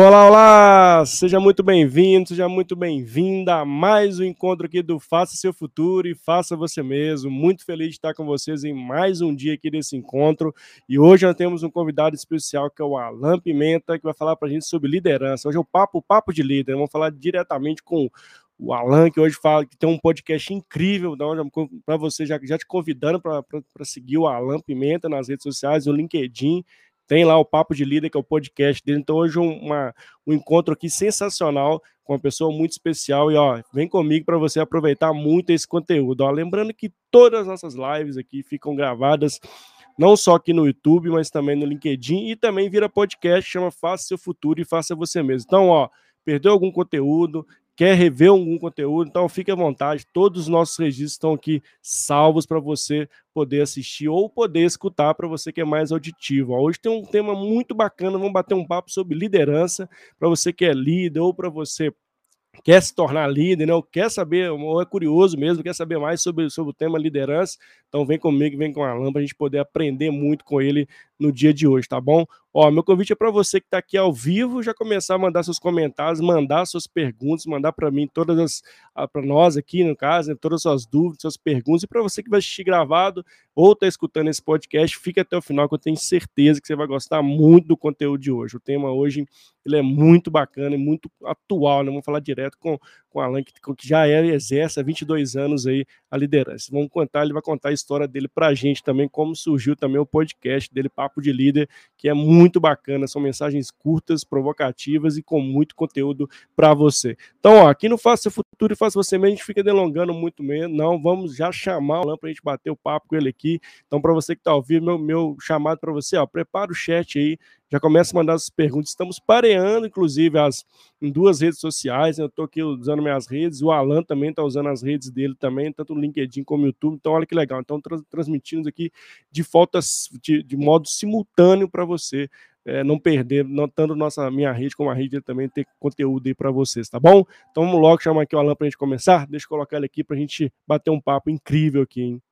Olá, olá! Seja muito bem-vindo, seja muito bem-vinda a mais um encontro aqui do Faça Seu Futuro e Faça Você Mesmo. Muito feliz de estar com vocês em mais um dia aqui desse encontro. E hoje nós temos um convidado especial que é o Alan Pimenta, que vai falar para a gente sobre liderança. Hoje é o Papo, Papo de Líder. Vamos falar diretamente com o Alan, que hoje fala que tem um podcast incrível, para você, já, já te convidando para seguir o Alan Pimenta nas redes sociais, no LinkedIn. Tem lá o Papo de Líder, que é o podcast dele. Então, hoje, uma, um encontro aqui sensacional com uma pessoa muito especial. E, ó, vem comigo para você aproveitar muito esse conteúdo. Ó, lembrando que todas as nossas lives aqui ficam gravadas não só aqui no YouTube, mas também no LinkedIn e também vira podcast, chama Faça Seu Futuro e Faça Você Mesmo. Então, ó, perdeu algum conteúdo, quer rever algum conteúdo, então fique à vontade. Todos os nossos registros estão aqui salvos para você poder assistir ou poder escutar para você que é mais auditivo. Hoje tem um tema muito bacana, vamos bater um papo sobre liderança, para você que é líder ou para você quer se tornar líder, né? quer saber, ou é curioso mesmo, quer saber mais sobre, sobre o tema liderança, então vem comigo, vem com a Alan para a gente poder aprender muito com ele no dia de hoje, tá bom? Ó, meu convite é para você que está aqui ao vivo já começar a mandar seus comentários, mandar suas perguntas, mandar para mim todas as para nós aqui no caso, né, todas as suas dúvidas, suas perguntas e para você que vai assistir gravado ou está escutando esse podcast, fique até o final que eu tenho certeza que você vai gostar muito do conteúdo de hoje. O tema hoje ele é muito bacana e muito atual, né? Vamos falar direto com com o Alan que, que já é exerce há 22 anos aí a liderança. Vamos contar, ele vai contar a história dele para a gente também, como surgiu também o podcast dele Papo de Líder, que é muito bacana, são mensagens curtas, provocativas e com muito conteúdo para você. Então, ó, aqui no Faça Futuro e Faça Você Mesmo, a gente fica delongando muito mesmo, não, vamos já chamar o Alan para a gente bater o papo com ele aqui. Então, para você que está ouvindo, meu, meu chamado para você, ó, prepara o chat aí, já começa a mandar as perguntas. Estamos pareando, inclusive, as, em duas redes sociais. Né? Eu estou aqui usando minhas redes, o Alan também está usando as redes dele também, tanto no LinkedIn como no YouTube. Então, olha que legal. Então, trans, transmitindo aqui de de, de modo simultâneo para você. É, não perder, não, tanto nossa minha rede como a rede também ter conteúdo aí para vocês, tá bom? Então vamos logo chamar aqui o Alan para a gente começar. Deixa eu colocar ele aqui para a gente bater um papo incrível aqui, hein?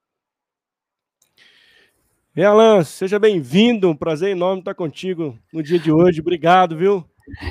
E Alan, seja bem-vindo, um prazer enorme estar contigo no dia de hoje, obrigado, viu?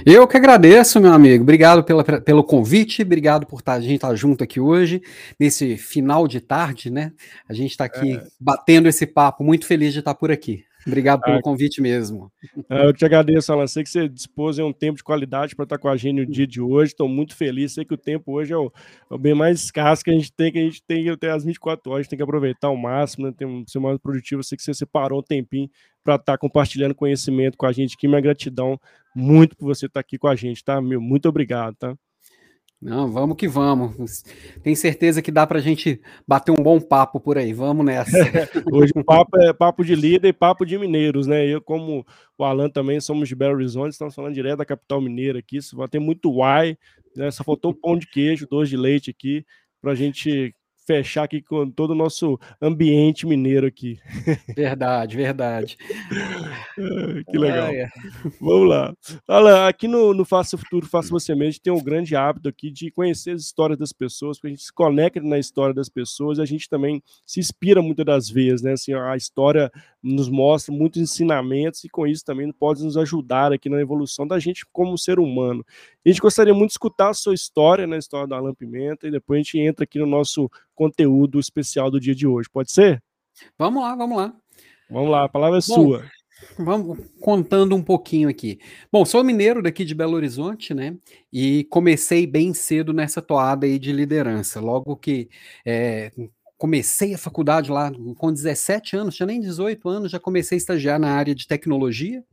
Eu que agradeço, meu amigo. Obrigado pela, pelo convite, obrigado por tá, a gente estar tá junto aqui hoje, nesse final de tarde, né? A gente está aqui é. batendo esse papo, muito feliz de estar por aqui. Obrigado pelo ah, convite mesmo. É, eu te agradeço, Alan. Sei que você dispôs um tempo de qualidade para estar com a gente no dia de hoje. Estou muito feliz. Sei que o tempo hoje é o, é o, bem mais escasso que a gente tem, que a gente tem até as 24 horas, tem que aproveitar ao máximo, né? Tem, ser mais produtivo. Sei que você separou um tempinho para estar compartilhando conhecimento com a gente aqui. Minha gratidão muito por você estar aqui com a gente, tá? Meu, muito obrigado, tá? Não, vamos que vamos. Tenho certeza que dá para a gente bater um bom papo por aí. Vamos nessa. Hoje o papo é papo de líder e papo de mineiros, né? Eu, como o Alan também, somos de Belo Horizonte, estamos falando direto da capital mineira aqui. Vai ter muito uai, né? só faltou pão de queijo, doce de leite aqui, para a gente fechar aqui com todo o nosso ambiente mineiro aqui. Verdade, verdade. que legal. Ah, é. Vamos lá. Olha, aqui no, no Faça Futuro, Faça Você Mesmo, a gente tem um grande hábito aqui de conhecer as histórias das pessoas, porque a gente se conecta na história das pessoas, a gente também se inspira muitas das vezes, né? Assim, a história nos mostra muitos ensinamentos e com isso também pode nos ajudar aqui na evolução da gente como ser humano. A gente gostaria muito de escutar a sua história, né, a história da Alan Pimenta, e depois a gente entra aqui no nosso conteúdo especial do dia de hoje. Pode ser? Vamos lá, vamos lá. Vamos lá, a palavra é Bom, sua. Vamos contando um pouquinho aqui. Bom, sou mineiro daqui de Belo Horizonte, né? E comecei bem cedo nessa toada aí de liderança. Logo que é, comecei a faculdade lá com 17 anos, tinha nem 18 anos, já comecei a estagiar na área de tecnologia.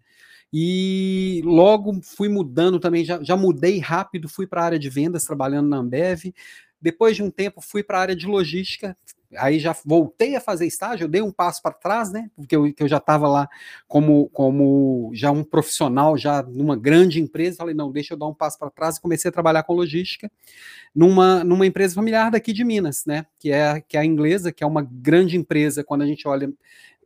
E logo fui mudando também, já, já mudei rápido, fui para a área de vendas, trabalhando na Ambev. Depois de um tempo, fui para a área de logística, aí já voltei a fazer estágio, eu dei um passo para trás, né? Porque eu, eu já estava lá como, como já um profissional, já numa grande empresa. Falei, não, deixa eu dar um passo para trás e comecei a trabalhar com logística numa, numa empresa familiar daqui de Minas, né? Que é, que é a inglesa, que é uma grande empresa quando a gente olha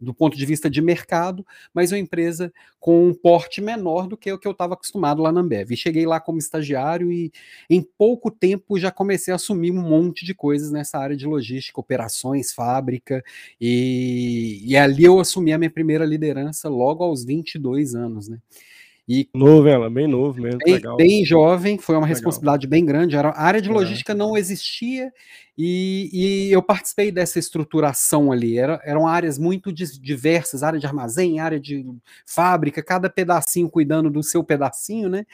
do ponto de vista de mercado, mas uma empresa com um porte menor do que o que eu estava acostumado lá na Ambev. E cheguei lá como estagiário e em pouco tempo já comecei a assumir um monte de coisas nessa área de logística, operações, fábrica, e, e ali eu assumi a minha primeira liderança logo aos 22 anos, né? E novo, ela, bem novo mesmo, bem, bem jovem, foi uma legal. responsabilidade bem grande. Era, a área de logística é. não existia e, e, eu participei dessa estruturação ali. Era, eram áreas muito diversas, área de armazém, área de fábrica, cada pedacinho cuidando do seu pedacinho, né?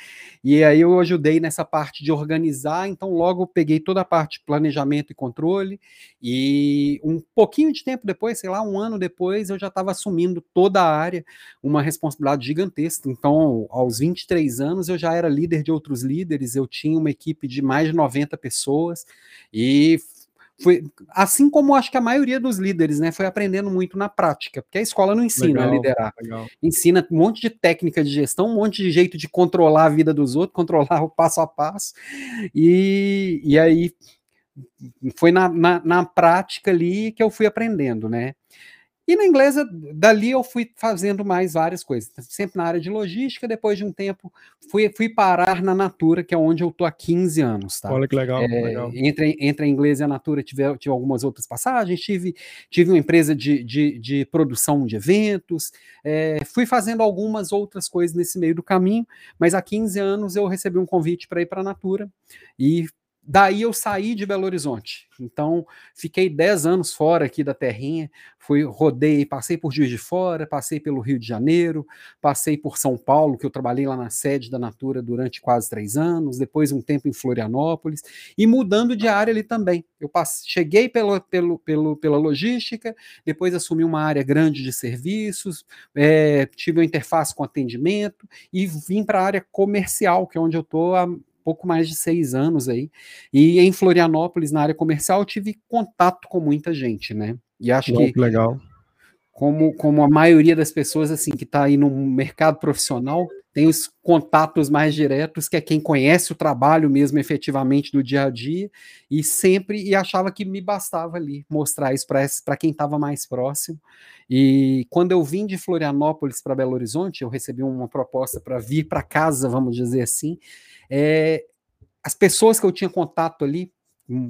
E aí eu ajudei nessa parte de organizar, então logo peguei toda a parte de planejamento e controle, e um pouquinho de tempo depois, sei lá, um ano depois, eu já estava assumindo toda a área, uma responsabilidade gigantesca. Então, aos 23 anos, eu já era líder de outros líderes, eu tinha uma equipe de mais de 90 pessoas, e foi assim como acho que a maioria dos líderes, né, foi aprendendo muito na prática, porque a escola não ensina legal, a liderar. Legal. Ensina um monte de técnica de gestão, um monte de jeito de controlar a vida dos outros, controlar o passo a passo. E, e aí foi na, na, na prática ali que eu fui aprendendo, né? E na inglesa, dali eu fui fazendo mais várias coisas, sempre na área de logística, depois de um tempo fui, fui parar na Natura, que é onde eu tô há 15 anos, tá? Olha que legal, é, legal. Entre, entre a inglesa e a Natura tive, tive algumas outras passagens, tive, tive uma empresa de, de, de produção de eventos, é, fui fazendo algumas outras coisas nesse meio do caminho, mas há 15 anos eu recebi um convite para ir para a Natura e Daí eu saí de Belo Horizonte. Então, fiquei 10 anos fora aqui da terrinha, fui rodei, passei por Juiz de Fora, passei pelo Rio de Janeiro, passei por São Paulo, que eu trabalhei lá na sede da Natura durante quase três anos, depois um tempo em Florianópolis, e mudando de área ali também. Eu passei, cheguei pelo, pelo, pelo, pela logística, depois assumi uma área grande de serviços, é, tive uma interface com atendimento e vim para a área comercial, que é onde eu estou há pouco mais de seis anos aí. E em Florianópolis, na área comercial, eu tive contato com muita gente, né? E acho que. Legal. Como, como a maioria das pessoas assim que está aí no mercado profissional tem os contatos mais diretos, que é quem conhece o trabalho mesmo efetivamente do dia a dia, e sempre e achava que me bastava ali mostrar isso para quem estava mais próximo. E quando eu vim de Florianópolis para Belo Horizonte, eu recebi uma proposta para vir para casa, vamos dizer assim, é, as pessoas que eu tinha contato ali,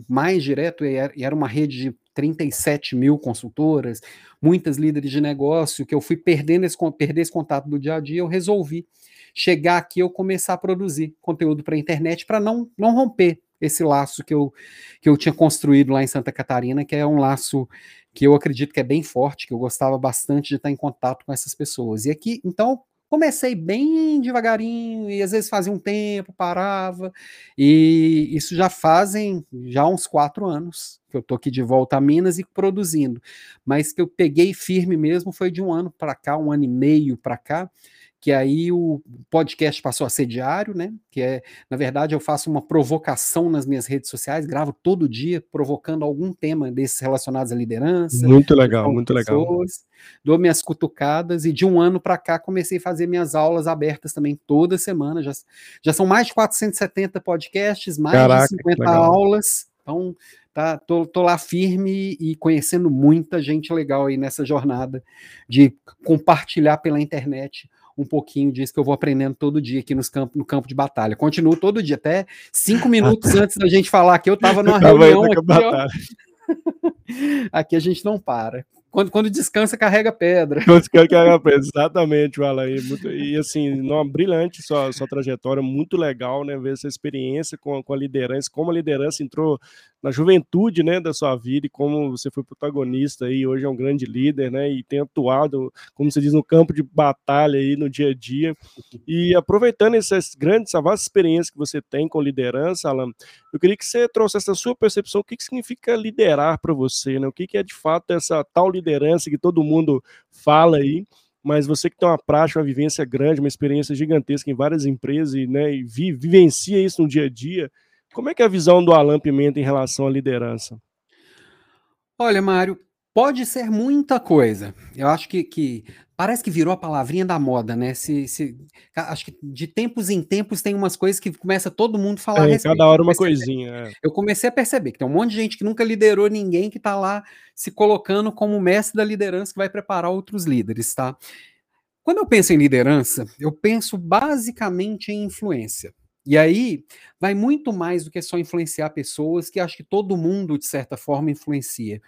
mais direto, e era uma rede de 37 mil consultoras, muitas líderes de negócio, que eu fui perdendo esse, perder esse contato do dia a dia, eu resolvi chegar aqui eu começar a produzir conteúdo para a internet para não, não romper esse laço que eu, que eu tinha construído lá em Santa Catarina, que é um laço que eu acredito que é bem forte, que eu gostava bastante de estar em contato com essas pessoas. E aqui, então, Comecei bem devagarinho e às vezes fazia um tempo, parava. E isso já fazem já uns quatro anos que eu tô aqui de volta a Minas e produzindo. Mas que eu peguei firme mesmo foi de um ano para cá, um ano e meio para cá, que aí o podcast passou a ser diário, né? Que é, na verdade, eu faço uma provocação nas minhas redes sociais, gravo todo dia provocando algum tema desses relacionados à liderança. Muito legal, muito pessoas, legal. Dou minhas cutucadas e de um ano para cá comecei a fazer minhas aulas abertas também toda semana. Já, já são mais de 470 podcasts, mais Caraca, de 50 aulas. Então, tá, tô, tô lá firme e conhecendo muita gente legal aí nessa jornada de compartilhar pela internet um pouquinho disso que eu vou aprendendo todo dia aqui nos campo, no campo de batalha. Continuo todo dia, até cinco minutos antes da gente falar aqui, eu estava numa reunião aqui, ó. aqui a gente não para. Quando, quando descansa, carrega pedra. Quando descansa, carrega pedra, exatamente, o e assim, não, brilhante sua, sua trajetória, muito legal, né? Ver essa experiência com, com a liderança, como a liderança entrou na juventude, né, da sua vida e como você foi protagonista e hoje é um grande líder, né, e tem atuado, como você diz, no campo de batalha aí no dia a dia. E aproveitando essas grandes, essas vastas experiências que você tem com liderança, Alan, eu queria que você trouxesse essa sua percepção, o que, que significa liderar para você, né? O que, que é de fato essa tal liderança que todo mundo fala aí, mas você que tem uma prática, uma vivência grande, uma experiência gigantesca em várias empresas e, né, e vi, vivencia isso no dia a dia, como é que é a visão do Alan Pimenta em relação à liderança? Olha, Mário, pode ser muita coisa. Eu acho que, que parece que virou a palavrinha da moda, né? Se, se, acho que de tempos em tempos tem umas coisas que começa todo mundo a falar. É, cada hora uma coisinha. É. Eu comecei a perceber que tem um monte de gente que nunca liderou ninguém que está lá se colocando como mestre da liderança que vai preparar outros líderes, tá? Quando eu penso em liderança, eu penso basicamente em influência. E aí vai muito mais do que só influenciar pessoas, que acho que todo mundo, de certa forma, influencia,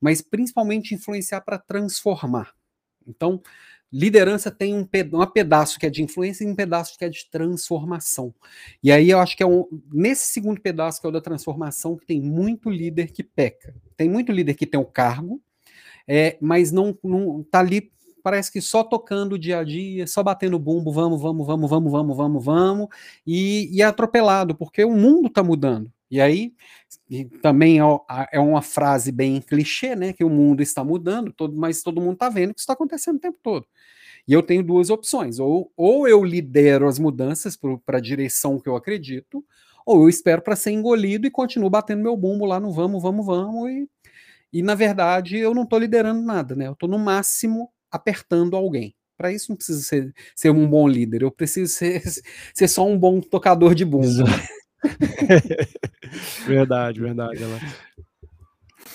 mas principalmente influenciar para transformar. Então, liderança tem um, um pedaço que é de influência e um pedaço que é de transformação. E aí eu acho que é um, nesse segundo pedaço, que é o da transformação, que tem muito líder que peca. Tem muito líder que tem o cargo, é, mas não, não tá ali, parece que só tocando o dia a dia, só batendo bumbo, vamos, vamos, vamos, vamos, vamos, vamos, vamos, e, e é atropelado, porque o mundo está mudando. E aí, e também é, é uma frase bem clichê, né? Que o mundo está mudando, todo, mas todo mundo está vendo que isso está acontecendo o tempo todo. E eu tenho duas opções: ou, ou eu lidero as mudanças para a direção que eu acredito, ou eu espero para ser engolido e continuo batendo meu bumbo lá no vamos, vamos, vamos. E, e na verdade, eu não estou liderando nada, né? Eu estou no máximo apertando alguém. Para isso não preciso ser, ser um bom líder, eu preciso ser, ser só um bom tocador de bumbo. verdade, verdade. Ela...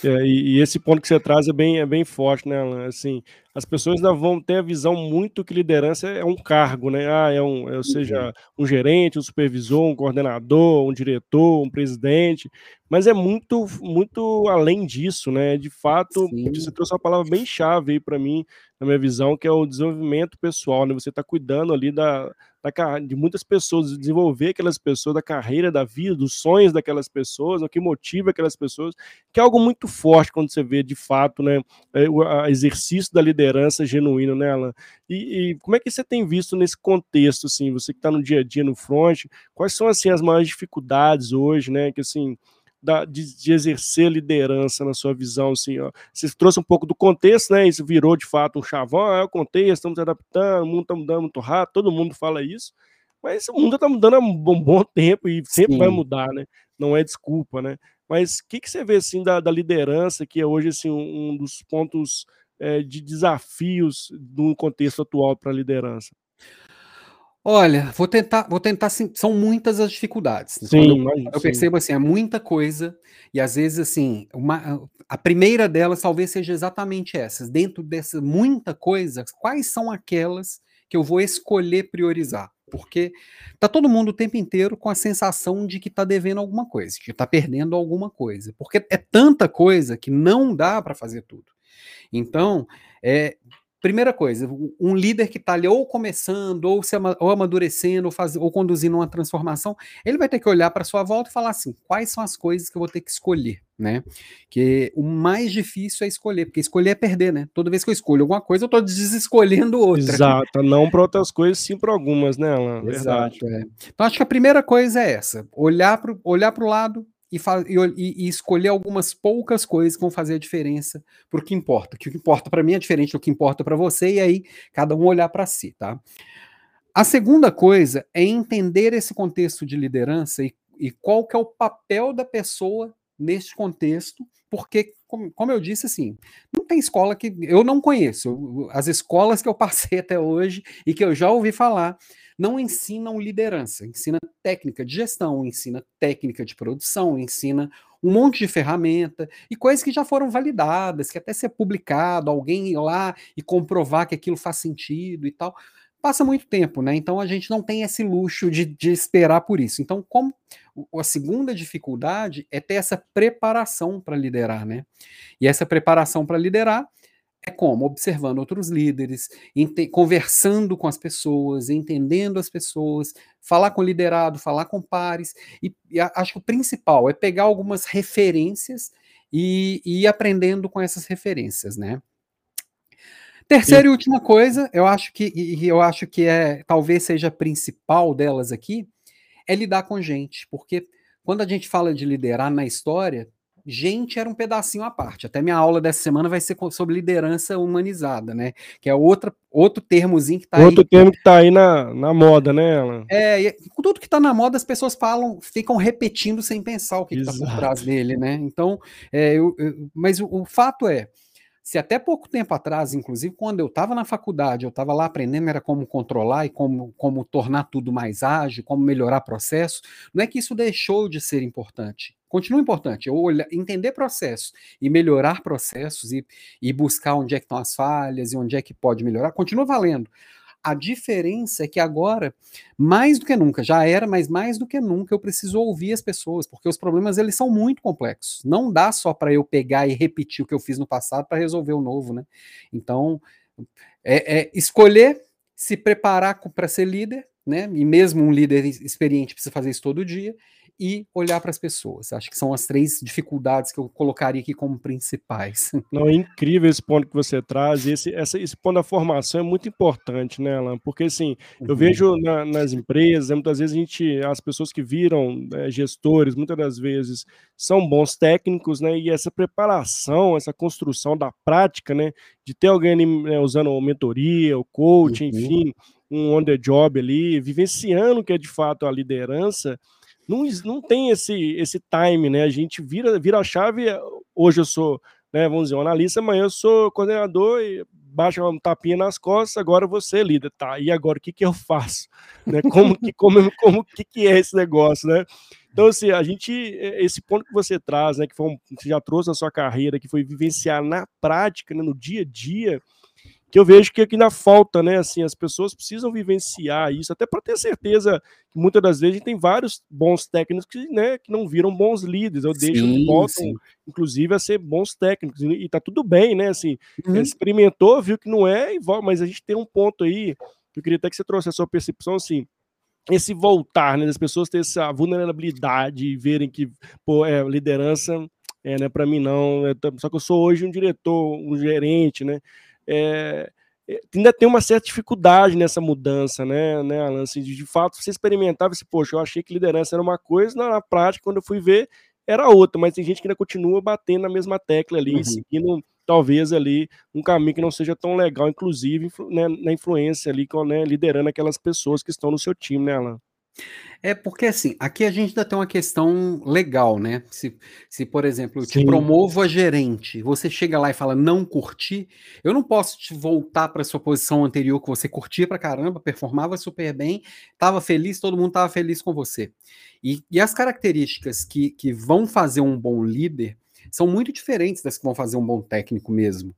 É, e, e, esse ponto que você traz é bem, é bem forte, né? Assim, as pessoas ainda vão ter a visão muito que liderança é um cargo, né? Ah, é um, é, ou seja, uhum. um gerente, um supervisor, um coordenador, um diretor, um presidente, mas é muito, muito além disso, né? De fato, Sim. você trouxe uma palavra bem chave aí para mim, na minha visão, que é o desenvolvimento pessoal, né? Você está cuidando ali da, da, de muitas pessoas, desenvolver aquelas pessoas, da carreira, da vida, dos sonhos daquelas pessoas, o que motiva aquelas pessoas, que é algo muito forte quando você vê de fato, né, é, o exercício da liderança genuína, né? E, e como é que você tem visto nesse contexto, assim, você que está no dia a dia no front, quais são, assim, as maiores dificuldades hoje, né, que, assim, da, de, de, exercer liderança na sua visão, assim, ó. Você trouxe um pouco do contexto, né? Isso virou de fato um chavão, é o contexto, estamos adaptando, o mundo está mudando muito rápido, todo mundo fala isso, mas o mundo está mudando há um bom, tempo e sempre Sim. vai mudar, né? Não é desculpa, né? Mas o que, que você vê assim da, da liderança, que é hoje assim, um, um dos pontos é, de desafios no contexto atual para a liderança? Olha, vou tentar, vou tentar. São muitas as dificuldades. Né? Sim, eu, eu percebo assim, é muita coisa e às vezes assim, uma, a primeira delas talvez seja exatamente essas. Dentro dessa muita coisa, quais são aquelas que eu vou escolher priorizar? Porque tá todo mundo o tempo inteiro com a sensação de que tá devendo alguma coisa, que tá perdendo alguma coisa, porque é tanta coisa que não dá para fazer tudo. Então, é, Primeira coisa, um líder que está ali ou começando, ou, se ou amadurecendo, ou, faz, ou conduzindo uma transformação, ele vai ter que olhar para sua volta e falar assim: quais são as coisas que eu vou ter que escolher, né? Que o mais difícil é escolher, porque escolher é perder, né? Toda vez que eu escolho alguma coisa, eu estou desescolhendo outra. Exato, não para outras coisas, sim para algumas, né, Alan? Exato. É. Então acho que a primeira coisa é essa: olhar para olhar o lado, e, e, e, escolher algumas poucas coisas que vão fazer a diferença para o que importa. Que o que importa para mim é diferente do que importa para você, e aí cada um olhar para si, tá? A segunda coisa é entender esse contexto de liderança e, e qual que é o papel da pessoa neste contexto, porque, como, como, eu disse, assim, não tem escola que eu não conheço. As escolas que eu passei até hoje e que eu já ouvi falar não ensinam liderança, ensina técnica de gestão, ensina técnica de produção, ensina um monte de ferramenta e coisas que já foram validadas, que até ser publicado, alguém ir lá e comprovar que aquilo faz sentido e tal. Passa muito tempo, né? Então a gente não tem esse luxo de, de esperar por isso. Então, como a segunda dificuldade é ter essa preparação para liderar, né? E essa preparação para liderar é como? Observando outros líderes, conversando com as pessoas, entendendo as pessoas, falar com o liderado, falar com pares. E, e acho que o principal é pegar algumas referências e, e ir aprendendo com essas referências, né? Terceira e, e última coisa, eu acho que e eu acho que é talvez seja a principal delas aqui, é lidar com gente, porque quando a gente fala de liderar na história, gente era um pedacinho à parte. Até minha aula dessa semana vai ser sobre liderança humanizada, né? Que é outra, outro termozinho que está aí. Outro termo que está aí na, na moda, né, Alan? É, tudo que está na moda as pessoas falam, ficam repetindo sem pensar o que está por trás dele, né? Então, é, eu, eu, mas o, o fato é, se até pouco tempo atrás, inclusive quando eu estava na faculdade, eu estava lá aprendendo era como controlar e como, como tornar tudo mais ágil, como melhorar processo, não é que isso deixou de ser importante. Continua importante. Eu olhar, entender processos e melhorar processos e, e buscar onde é que estão as falhas e onde é que pode melhorar, continua valendo. A diferença é que agora, mais do que nunca, já era, mas mais do que nunca, eu preciso ouvir as pessoas, porque os problemas eles são muito complexos. Não dá só para eu pegar e repetir o que eu fiz no passado para resolver o novo, né? Então, É, é escolher se preparar para ser líder, né? E mesmo um líder experiente precisa fazer isso todo dia e olhar para as pessoas. Acho que são as três dificuldades que eu colocaria aqui como principais. Não, é incrível esse ponto que você traz. Esse, essa, esse ponto da formação é muito importante, né, Alan? Porque assim, uhum. eu vejo na, nas empresas, muitas vezes a gente, as pessoas que viram né, gestores, muitas das vezes são bons técnicos, né? E essa preparação, essa construção da prática, né? De ter alguém né, usando mentoria, o coach, uhum. enfim, um on the job ali, vivenciando que é de fato a liderança não, não tem esse, esse time, né? A gente vira, vira a chave. Hoje eu sou, né, vamos dizer, um analista, amanhã eu sou coordenador e baixa um tapinha nas costas, agora você líder, tá? E agora o que, que eu faço? Né? Como que como, como que, que é esse negócio, né? Então, assim, a gente, esse ponto que você traz, né, que foi um, você já trouxe na sua carreira, que foi vivenciar na prática, né, no dia a dia, que eu vejo que aqui na falta, né? Assim, as pessoas precisam vivenciar isso, até para ter certeza que muitas das vezes a gente tem vários bons técnicos que, né, que não viram bons líderes, ou deixam, sim, voltam, sim. inclusive, a ser bons técnicos, e tá tudo bem, né? Assim, uhum. experimentou, viu que não é, mas a gente tem um ponto aí, que eu queria até que você trouxe a sua percepção, assim, esse voltar, né, das pessoas terem essa vulnerabilidade e verem que, pô, é, liderança, é, né, para mim não, é, só que eu sou hoje um diretor, um gerente, né, é, é, ainda tem uma certa dificuldade nessa mudança, né, né Alan? Assim, de, de fato, você experimentava esse, poxa, eu achei que liderança era uma coisa, na, na, prática, quando eu fui ver, era outra, mas tem gente que ainda continua batendo na mesma tecla ali, uhum. seguindo talvez ali um caminho que não seja tão legal, inclusive né, na influência ali, né, liderando aquelas pessoas que estão no seu time, né, Alan? É porque assim, aqui a gente ainda tem uma questão legal, né? Se, se por exemplo, eu te Sim. promovo a gerente, você chega lá e fala não curti, eu não posso te voltar para sua posição anterior que você curtia pra caramba, performava super bem, estava feliz, todo mundo estava feliz com você. E, e as características que, que vão fazer um bom líder são muito diferentes das que vão fazer um bom técnico mesmo.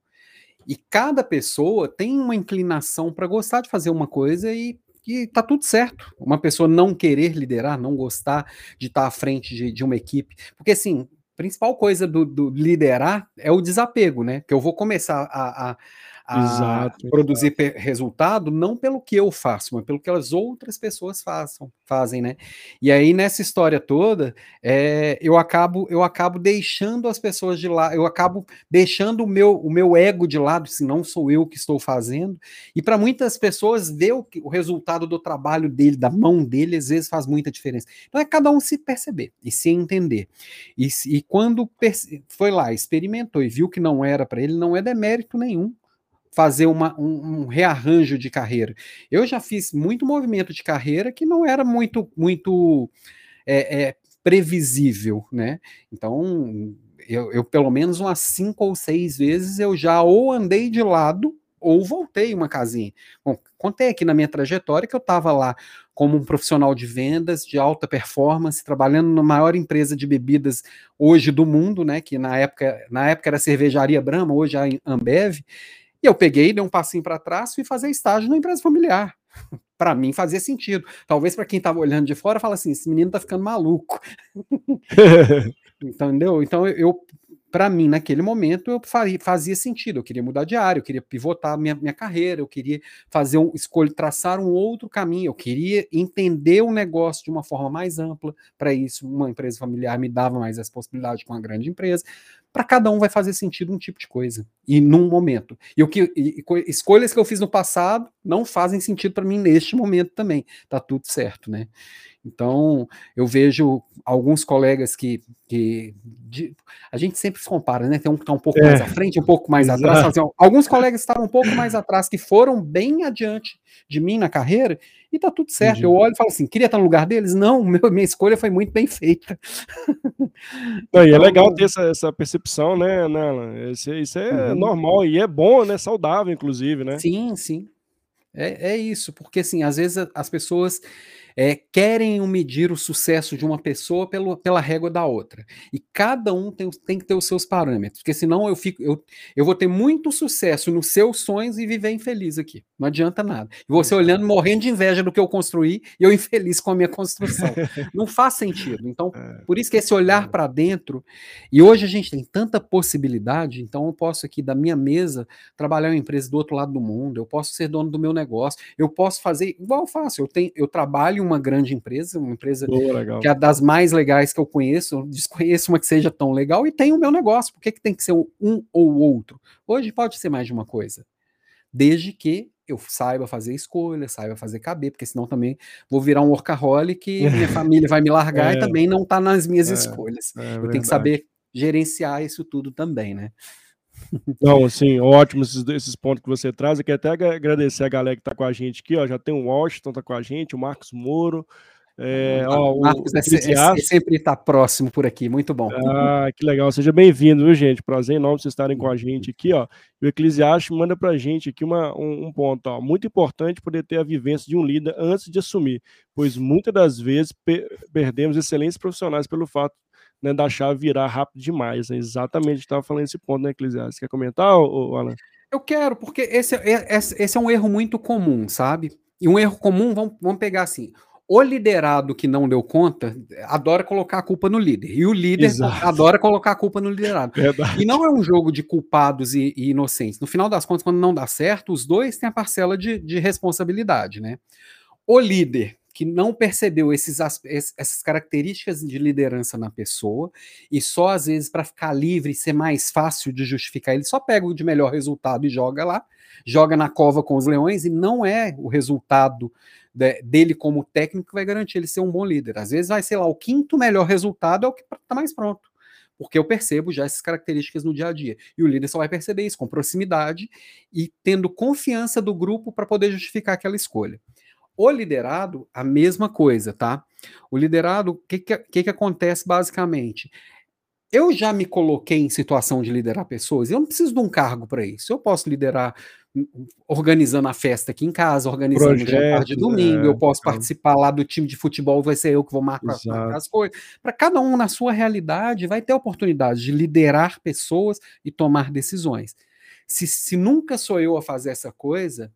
E cada pessoa tem uma inclinação para gostar de fazer uma coisa e que tá tudo certo. Uma pessoa não querer liderar, não gostar de estar à frente de, de uma equipe. Porque, assim, principal coisa do, do, liderar é o desapego, né? Que eu vou começar a, a, a exato, produzir exato. resultado não pelo que eu faço, mas pelo que as outras pessoas façam, fazem, né? E aí nessa história toda, é, eu acabo eu acabo deixando as pessoas de lado, eu acabo deixando o meu o meu ego de lado, se não sou eu que estou fazendo. E para muitas pessoas ver o, o resultado do trabalho dele, da mão dele, às vezes faz muita diferença. Então é cada um se perceber e se entender. E, e quando foi lá, experimentou e viu que não era para ele, não é demérito nenhum fazer uma, um, um, rearranjo de carreira. Eu já fiz muito movimento de carreira que não era muito, muito é, é, previsível, né? Então, eu, eu, pelo menos umas cinco ou seis vezes eu já ou andei de lado ou voltei uma casinha. Bom, contei aqui na minha trajetória que eu estava lá como um profissional de vendas de alta performance, trabalhando na maior empresa de bebidas hoje do mundo, né? Que na época, na época era cervejaria Brahma, hoje é a Ambev. E eu peguei, dei um passinho para trás, fui fazer estágio na empresa familiar. para mim fazia sentido. Talvez para quem estava olhando de fora, fala assim: esse menino tá ficando maluco. Entendeu? Então eu para mim, naquele momento, eu fazia sentido. Eu queria mudar de área, eu queria pivotar minha, minha carreira, eu queria fazer um escolha, traçar um outro caminho, eu queria entender o negócio de uma forma mais ampla. Para isso, uma empresa familiar me dava mais essa possibilidade com uma grande empresa. Para cada um vai fazer sentido um tipo de coisa e num momento. E o que e, escolhas que eu fiz no passado não fazem sentido para mim neste momento também. Tá tudo certo, né? Então, eu vejo alguns colegas que. que de, a gente sempre se compara, né? Tem um que está um pouco é. mais à frente, um pouco mais Exato. atrás. Assim, alguns colegas estavam um pouco mais atrás, que foram bem adiante de mim na carreira, e tá tudo certo. Uhum. Eu olho e falo assim: queria estar no lugar deles? Não, meu, minha escolha foi muito bem feita. Não, e é então, legal ter essa, essa percepção, né, Nela? Isso, isso é uhum. normal e é bom, né? Saudável, inclusive, né? Sim, sim. É, é isso, porque assim, às vezes as pessoas é, querem medir o sucesso de uma pessoa pelo, pela régua da outra. E cada um tem, tem que ter os seus parâmetros, porque senão eu fico, eu, eu vou ter muito sucesso nos seus sonhos e viver infeliz aqui. Não adianta nada. E você olhando, morrendo de inveja do que eu construí e eu infeliz com a minha construção. Não faz sentido. Então, é. por isso que esse olhar é. para dentro, e hoje a gente tem tanta possibilidade, então eu posso aqui da minha mesa trabalhar uma empresa do outro lado do mundo, eu posso ser dono do meu negócio, eu posso fazer igual eu faço, eu tenho, eu trabalho uma grande empresa, uma empresa Boa, que é das mais legais que eu conheço, eu desconheço uma que seja tão legal e tenho o meu negócio. Por que, que tem que ser um ou outro? Hoje pode ser mais de uma coisa. Desde que eu saiba fazer escolha, saiba fazer caber, porque senão também vou virar um workaholic e minha família vai me largar é, e também não está nas minhas é, escolhas. É eu tenho que saber gerenciar isso tudo também, né? Não, assim, ótimo esses, esses, pontos que você traz. Eu quero até agradecer a galera que está com a gente aqui, ó. Já tem o Washington tá com a gente, o Marcos Moro. É, ó, o Marcos é, é, é sempre está próximo por aqui, muito bom. Ah, que legal, seja bem-vindo, viu, gente? Prazer enorme vocês estarem com a gente aqui, ó. o Eclesiastes manda para a gente aqui uma, um, um, ponto, ó. Muito importante poder ter a vivência de um líder antes de assumir, pois muitas das vezes per perdemos excelentes profissionais pelo fato né, da chave virar rápido demais. Né? Exatamente, estava falando esse ponto, né, Eclesiastes? Quer comentar, ô, ô, Alan? Eu quero, porque esse, é, esse, esse é um erro muito comum, sabe? E um erro comum, vamos, vamos pegar assim, o liderado que não deu conta adora colocar a culpa no líder. E o líder Exato. adora colocar a culpa no liderado. Verdade. E não é um jogo de culpados e, e, inocentes. No final das contas, quando não dá certo, os dois têm a parcela de, de responsabilidade, né? O líder que não percebeu esses, essas características de liderança na pessoa e só às vezes para ficar livre e ser mais fácil de justificar, ele só pega o de melhor resultado e joga lá, joga na cova com os leões e não é o resultado de, dele como técnico que vai garantir ele ser um bom líder. Às vezes vai, sei lá, o quinto melhor resultado é o que está mais pronto porque eu percebo já essas características no dia a dia. E o líder só vai perceber isso com proximidade e tendo confiança do grupo para poder justificar aquela escolha. O liderado, a mesma coisa, tá? O liderado, o que, que, que acontece basicamente? Eu já me coloquei em situação de liderar pessoas, eu não preciso de um cargo para isso. Eu posso liderar hum, hum, organizando a festa aqui em casa, organizando Projeto, o jantar de domingo, é, eu posso é. participar lá do time de futebol, vai ser eu que vou marcar, marcar as coisas. Para cada um na sua realidade, vai ter a oportunidade de liderar pessoas e tomar decisões. Se, se nunca sou eu a fazer essa coisa,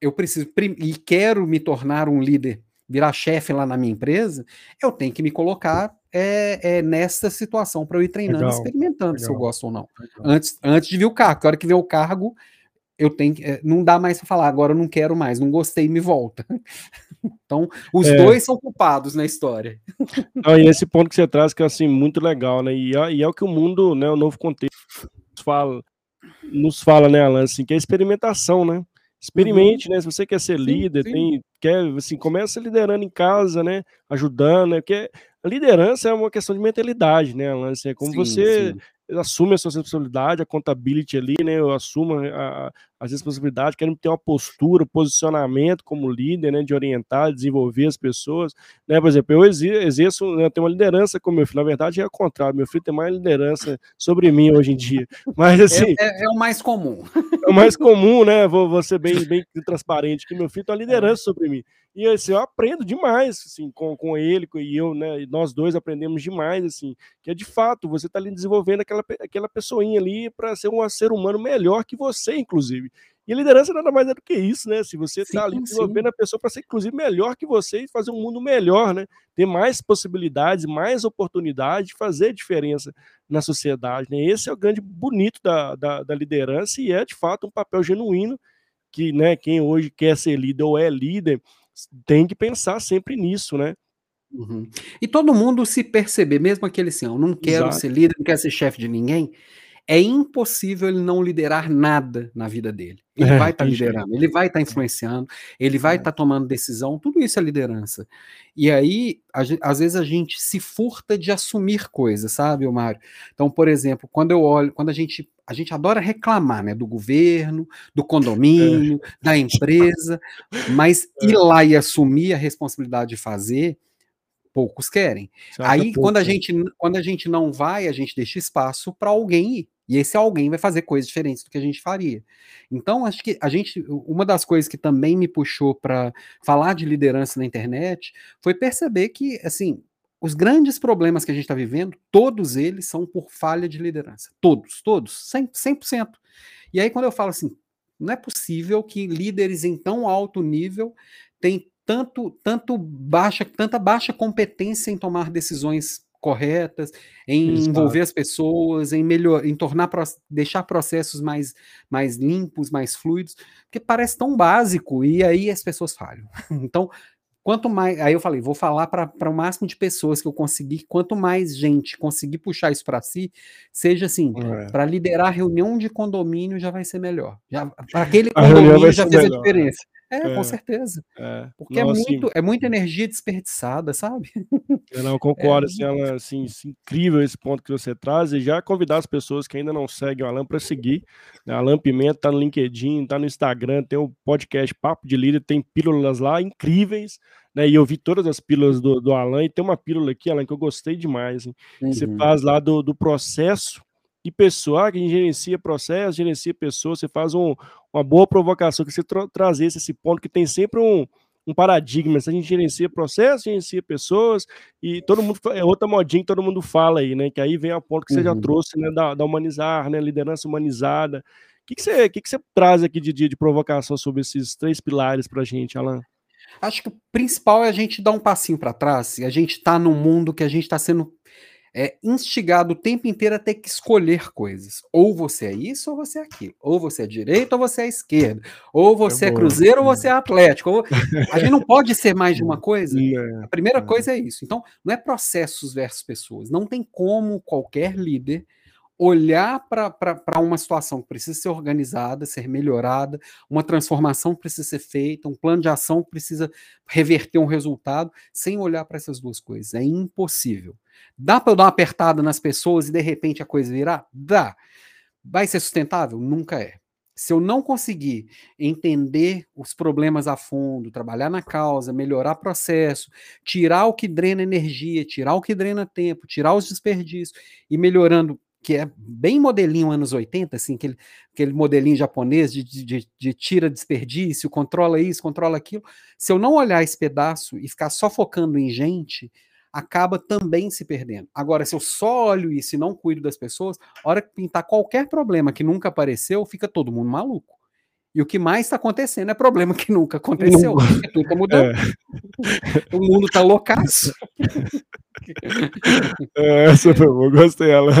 eu preciso e quero me tornar um líder, virar chefe lá na minha empresa, eu tenho que me colocar é, é nessa situação para eu ir treinando, legal, experimentando legal, se eu gosto ou não. Antes, antes de vir o cargo, a hora que vem o cargo, eu tenho que, é, não dá mais para falar, agora eu não quero mais, não gostei, me volta. Então, os é. dois são culpados na história. Não, e esse ponto que você traz que é assim muito legal, né? E é, e é o que o mundo, né, o novo contexto fala, nos fala, né, Alan, assim, que é experimentação, né? Experimente, uhum. né? Se você quer ser sim, líder, sim. tem, quer, assim, começa liderando em casa, né? Ajudando, né? Porque a liderança é uma questão de mentalidade, né, Assim, é como sim, você assume a sua responsabilidade, a contabilidade ali, né? Eu assumo a, as responsabilidades, quero ter uma postura, posicionamento como líder, né? De orientar, desenvolver as pessoas, né? Por exemplo, eu exerço, né, eu tenho uma liderança com meu filho. Na verdade, é o contrário, meu filho tem mais liderança sobre mim hoje em dia. Mas é, assim. É, é, é o mais comum. É o mais comum, né? Vou, vou ser bem, bem transparente, que meu filho tem uma liderança sobre mim. E assim, eu aprendo demais assim, com, com ele e eu, né? E nós dois aprendemos demais, assim, que é de fato, você está ali desenvolvendo aquela, aquela pessoinha ali para ser um ser humano melhor que você, inclusive. E liderança nada mais é do que isso, né? Se você está ali desenvolvendo a pessoa para ser, inclusive, melhor que você e fazer um mundo melhor, né? Ter mais possibilidades, mais oportunidades de fazer diferença na sociedade, né? Esse é o grande bonito da, da, da liderança e é, de fato, um papel genuíno que, né, quem hoje quer ser líder ou é líder, tem que pensar sempre nisso, né? Uhum. E todo mundo se perceber, mesmo aquele assim, eu não quero Exato. ser líder, não quero ser chefe de ninguém, é impossível ele não liderar nada na vida dele. Ele é, vai estar tá liderando, ele vai estar tá influenciando, ele vai estar é. tá tomando decisão, tudo isso é liderança. E aí, a, às vezes a gente se furta de assumir coisas, sabe, Mário? Então, por exemplo, quando eu olho, quando a gente a gente adora reclamar, né, do governo, do condomínio, é. da empresa, mas é. ir lá e assumir a responsabilidade de fazer, poucos querem. Aí, pouco, quando, a gente, quando a gente não vai, a gente deixa espaço para alguém ir. E esse alguém vai fazer coisas diferentes do que a gente faria. Então, acho que a gente, uma das coisas que também me puxou para falar de liderança na internet foi perceber que, assim, os grandes problemas que a gente está vivendo, todos eles são por falha de liderança. Todos, todos, 100%, 100%. E aí, quando eu falo assim, não é possível que líderes em tão alto nível tenham tanto, tanto baixa, tanta baixa competência em tomar decisões corretas, em Exato. envolver as pessoas, em melhor, em tornar deixar processos mais, mais limpos, mais fluidos, porque parece tão básico e aí as pessoas falham. Então, quanto mais, aí eu falei, vou falar para o máximo de pessoas que eu conseguir, quanto mais gente conseguir puxar isso para si, seja assim, é. para liderar reunião de condomínio já vai ser melhor. Já para aquele condomínio já fez melhor. a diferença. É, é, com certeza. É. Porque é, muito, assim, é muita energia desperdiçada, sabe? Eu não concordo, é, assim, ela, assim, incrível esse ponto que você traz, e já convidar as pessoas que ainda não seguem o Alan para seguir. Né? Alan Pimenta tá no LinkedIn, tá no Instagram, tem o podcast Papo de Líder, tem pílulas lá incríveis, né? E eu vi todas as pílulas do, do Alan, e tem uma pílula aqui, Alan, que eu gostei demais. Hein? Uhum. Você faz lá do, do processo e pessoa, ah, que gerencia processo, gerencia pessoas, você faz um, uma boa provocação, que você tra trazer esse ponto que tem sempre um, um paradigma, se a gente gerencia processo, gerencia pessoas, e todo mundo, é outra modinha que todo mundo fala aí, né, que aí vem a ponto que você uhum. já trouxe, né, da, da, humanizar, né, liderança humanizada, o que, que, você, que, que você traz aqui de dia de provocação sobre esses três pilares para a gente, Alan? Acho que o principal é a gente dar um passinho para trás, e a gente está num mundo que a gente está sendo é instigado o tempo inteiro a ter que escolher coisas. Ou você é isso ou você é aquilo. Ou você é direita ou você é esquerda. Ou você é, é cruzeiro ou você é atlético. Ou... A gente não pode ser mais de uma coisa. A primeira coisa é isso. Então, não é processos versus pessoas. Não tem como qualquer líder olhar para uma situação que precisa ser organizada, ser melhorada, uma transformação que precisa ser feita, um plano de ação que precisa reverter um resultado, sem olhar para essas duas coisas. É impossível. Dá para eu dar uma apertada nas pessoas e de repente a coisa virar? Dá. Vai ser sustentável? Nunca é. Se eu não conseguir entender os problemas a fundo, trabalhar na causa, melhorar processo, tirar o que drena energia, tirar o que drena tempo, tirar os desperdícios e melhorando que é bem modelinho anos 80, assim, aquele, aquele modelinho japonês de, de, de, tira desperdício, controla isso, controla aquilo. Se eu não olhar esse pedaço e ficar só focando em gente, acaba também se perdendo. Agora, se eu só olho isso e não cuido das pessoas, a hora que pintar qualquer problema que nunca apareceu, fica todo mundo maluco. E o que mais está acontecendo é problema que nunca aconteceu. Tudo está mudando. É. o mundo está loucaço. É, essa foi boa, gostei ela.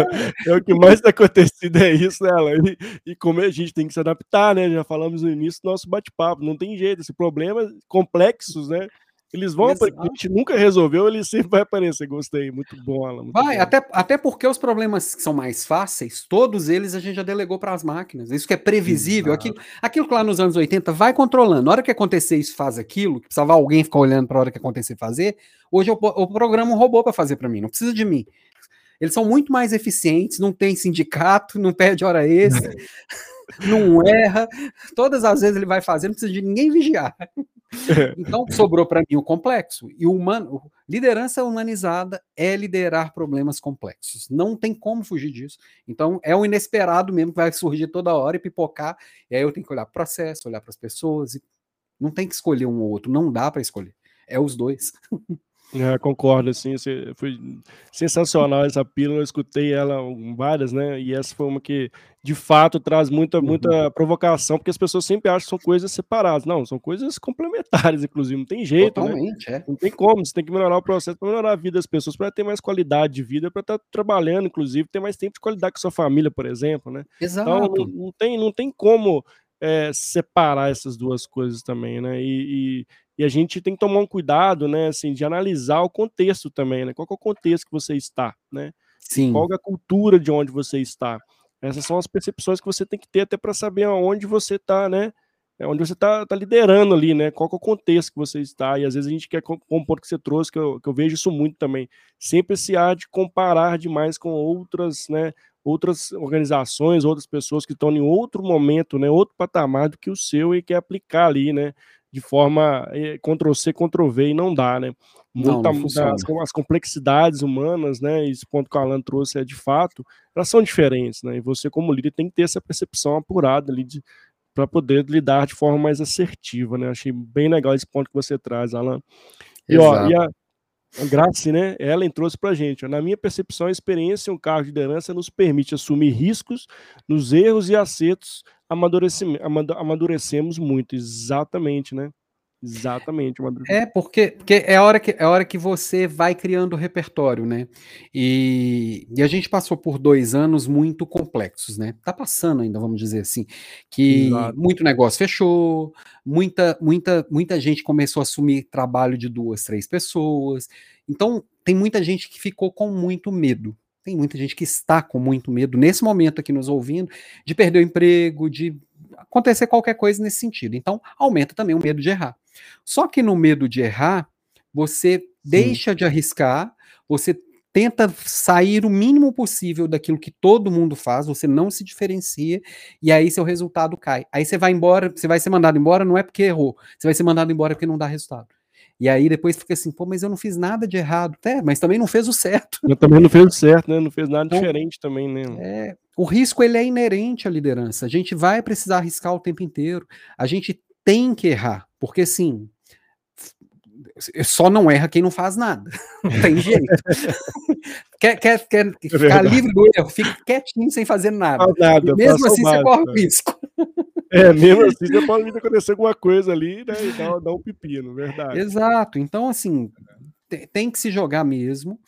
É o que mais está acontecendo é isso, né, ela? E, e, como a gente tem que se adaptar, né? Já falamos no início do nosso bate-papo, não tem jeito, esse problema complexos, né? Eles vão aparecer, a gente nunca resolveu, ele sempre vai aparecer. Gostei, muito bom, Alan. Muito vai, bom. Até, até porque os problemas que são mais fáceis, todos eles a gente já delegou para as máquinas. Isso que é previsível. Aquilo, aquilo que lá nos anos 80 vai controlando. Na hora que acontecer isso, faz aquilo, que precisava alguém ficar olhando para a hora que acontecer fazer. Hoje eu, eu programo um robô para fazer para mim, não precisa de mim. Eles são muito mais eficientes, não tem sindicato, não perde hora extra, não erra. Todas as vezes ele vai fazer, não precisa de ninguém vigiar. Então, sobrou para mim o complexo. E o humano, liderança humanizada é liderar problemas complexos. Não tem como fugir disso. Então, é o inesperado mesmo que vai surgir toda hora e pipocar. E aí eu tenho que olhar para o processo, olhar para as pessoas. E não tem que escolher um ou outro. Não dá para escolher. É os dois. É, concordo, assim, foi sensacional essa pílula, eu escutei ela várias, né, e essa foi uma que, de fato, traz muita, muita uhum. provocação, porque as pessoas sempre acham que são coisas separadas, não, são coisas complementares, inclusive, não tem jeito, né? Totalmente, né? é. não tem como, você tem que melhorar o processo para melhorar a vida das pessoas, para ter mais qualidade de vida, para estar tá trabalhando, inclusive, ter mais tempo de qualidade com sua família, por exemplo, né, Exato. então não, não tem, não tem como é, separar essas duas coisas também, né, e, e a gente tem que tomar um cuidado, né, assim, de analisar o contexto também, né? Qual é o contexto que você está, né? Sim. Qual é a cultura de onde você está? Essas são as percepções que você tem que ter até para saber aonde você está, né? É onde você está tá liderando ali, né? Qual é o contexto que você está? E às vezes a gente quer compor que você trouxe, que eu, que eu vejo isso muito também. Sempre se há de comparar demais com outras, né? Outras organizações, outras pessoas que estão em outro momento, né? Outro patamar do que o seu e quer aplicar ali, né? De forma eh, Ctrl-C, Ctrl-V e não dá, né? Muita, não, não as, as, complexidades humanas, né? Esse ponto que o Alan trouxe é de fato, elas são diferentes, né? E você, como líder, tem que ter essa percepção apurada ali para poder lidar de forma mais assertiva, né? Achei bem legal esse ponto que você traz, Alan. E, ó, e a, a Grace, né? Ellen trouxe para gente. Ó, Na minha percepção, a experiência em um cargo de liderança nos permite assumir riscos nos erros e acertos, amadurecemos muito. Exatamente, né? Exatamente. É, porque, porque é, a hora que, é a hora que você vai criando o repertório, né? E, e a gente passou por dois anos muito complexos, né? Tá passando ainda, vamos dizer assim, que Exato. muito negócio fechou, muita, muita, muita gente começou a assumir trabalho de duas, três pessoas. Então, tem muita gente que ficou com muito medo. Tem muita gente que está com muito medo nesse momento aqui nos ouvindo de perder o emprego, de acontecer qualquer coisa nesse sentido. Então, aumenta também o medo de errar. Só que no medo de errar, você Sim. deixa de arriscar, você tenta sair o mínimo possível daquilo que todo mundo faz, você não se diferencia e aí seu resultado cai. Aí você vai embora, você vai ser mandado embora não é porque errou, você vai ser mandado embora porque não dá resultado. E aí depois fica assim, pô, mas eu não fiz nada de errado. É, mas também não fez o certo. Eu também não fez o certo, né? Não fez nada então, diferente também, né? É, o risco ele é inerente à liderança. A gente vai precisar arriscar o tempo inteiro. A gente tem que errar, porque sim, só não erra quem não faz nada. Não tem jeito. quer, quer, quer é ficar livre do erro, fica quietinho sem fazer nada. nada mesmo assim você corre o risco. É, mesmo assim você pode acontecer alguma coisa ali né, e dar, dar um pepino, verdade. Exato. Então, assim, tem que se jogar mesmo.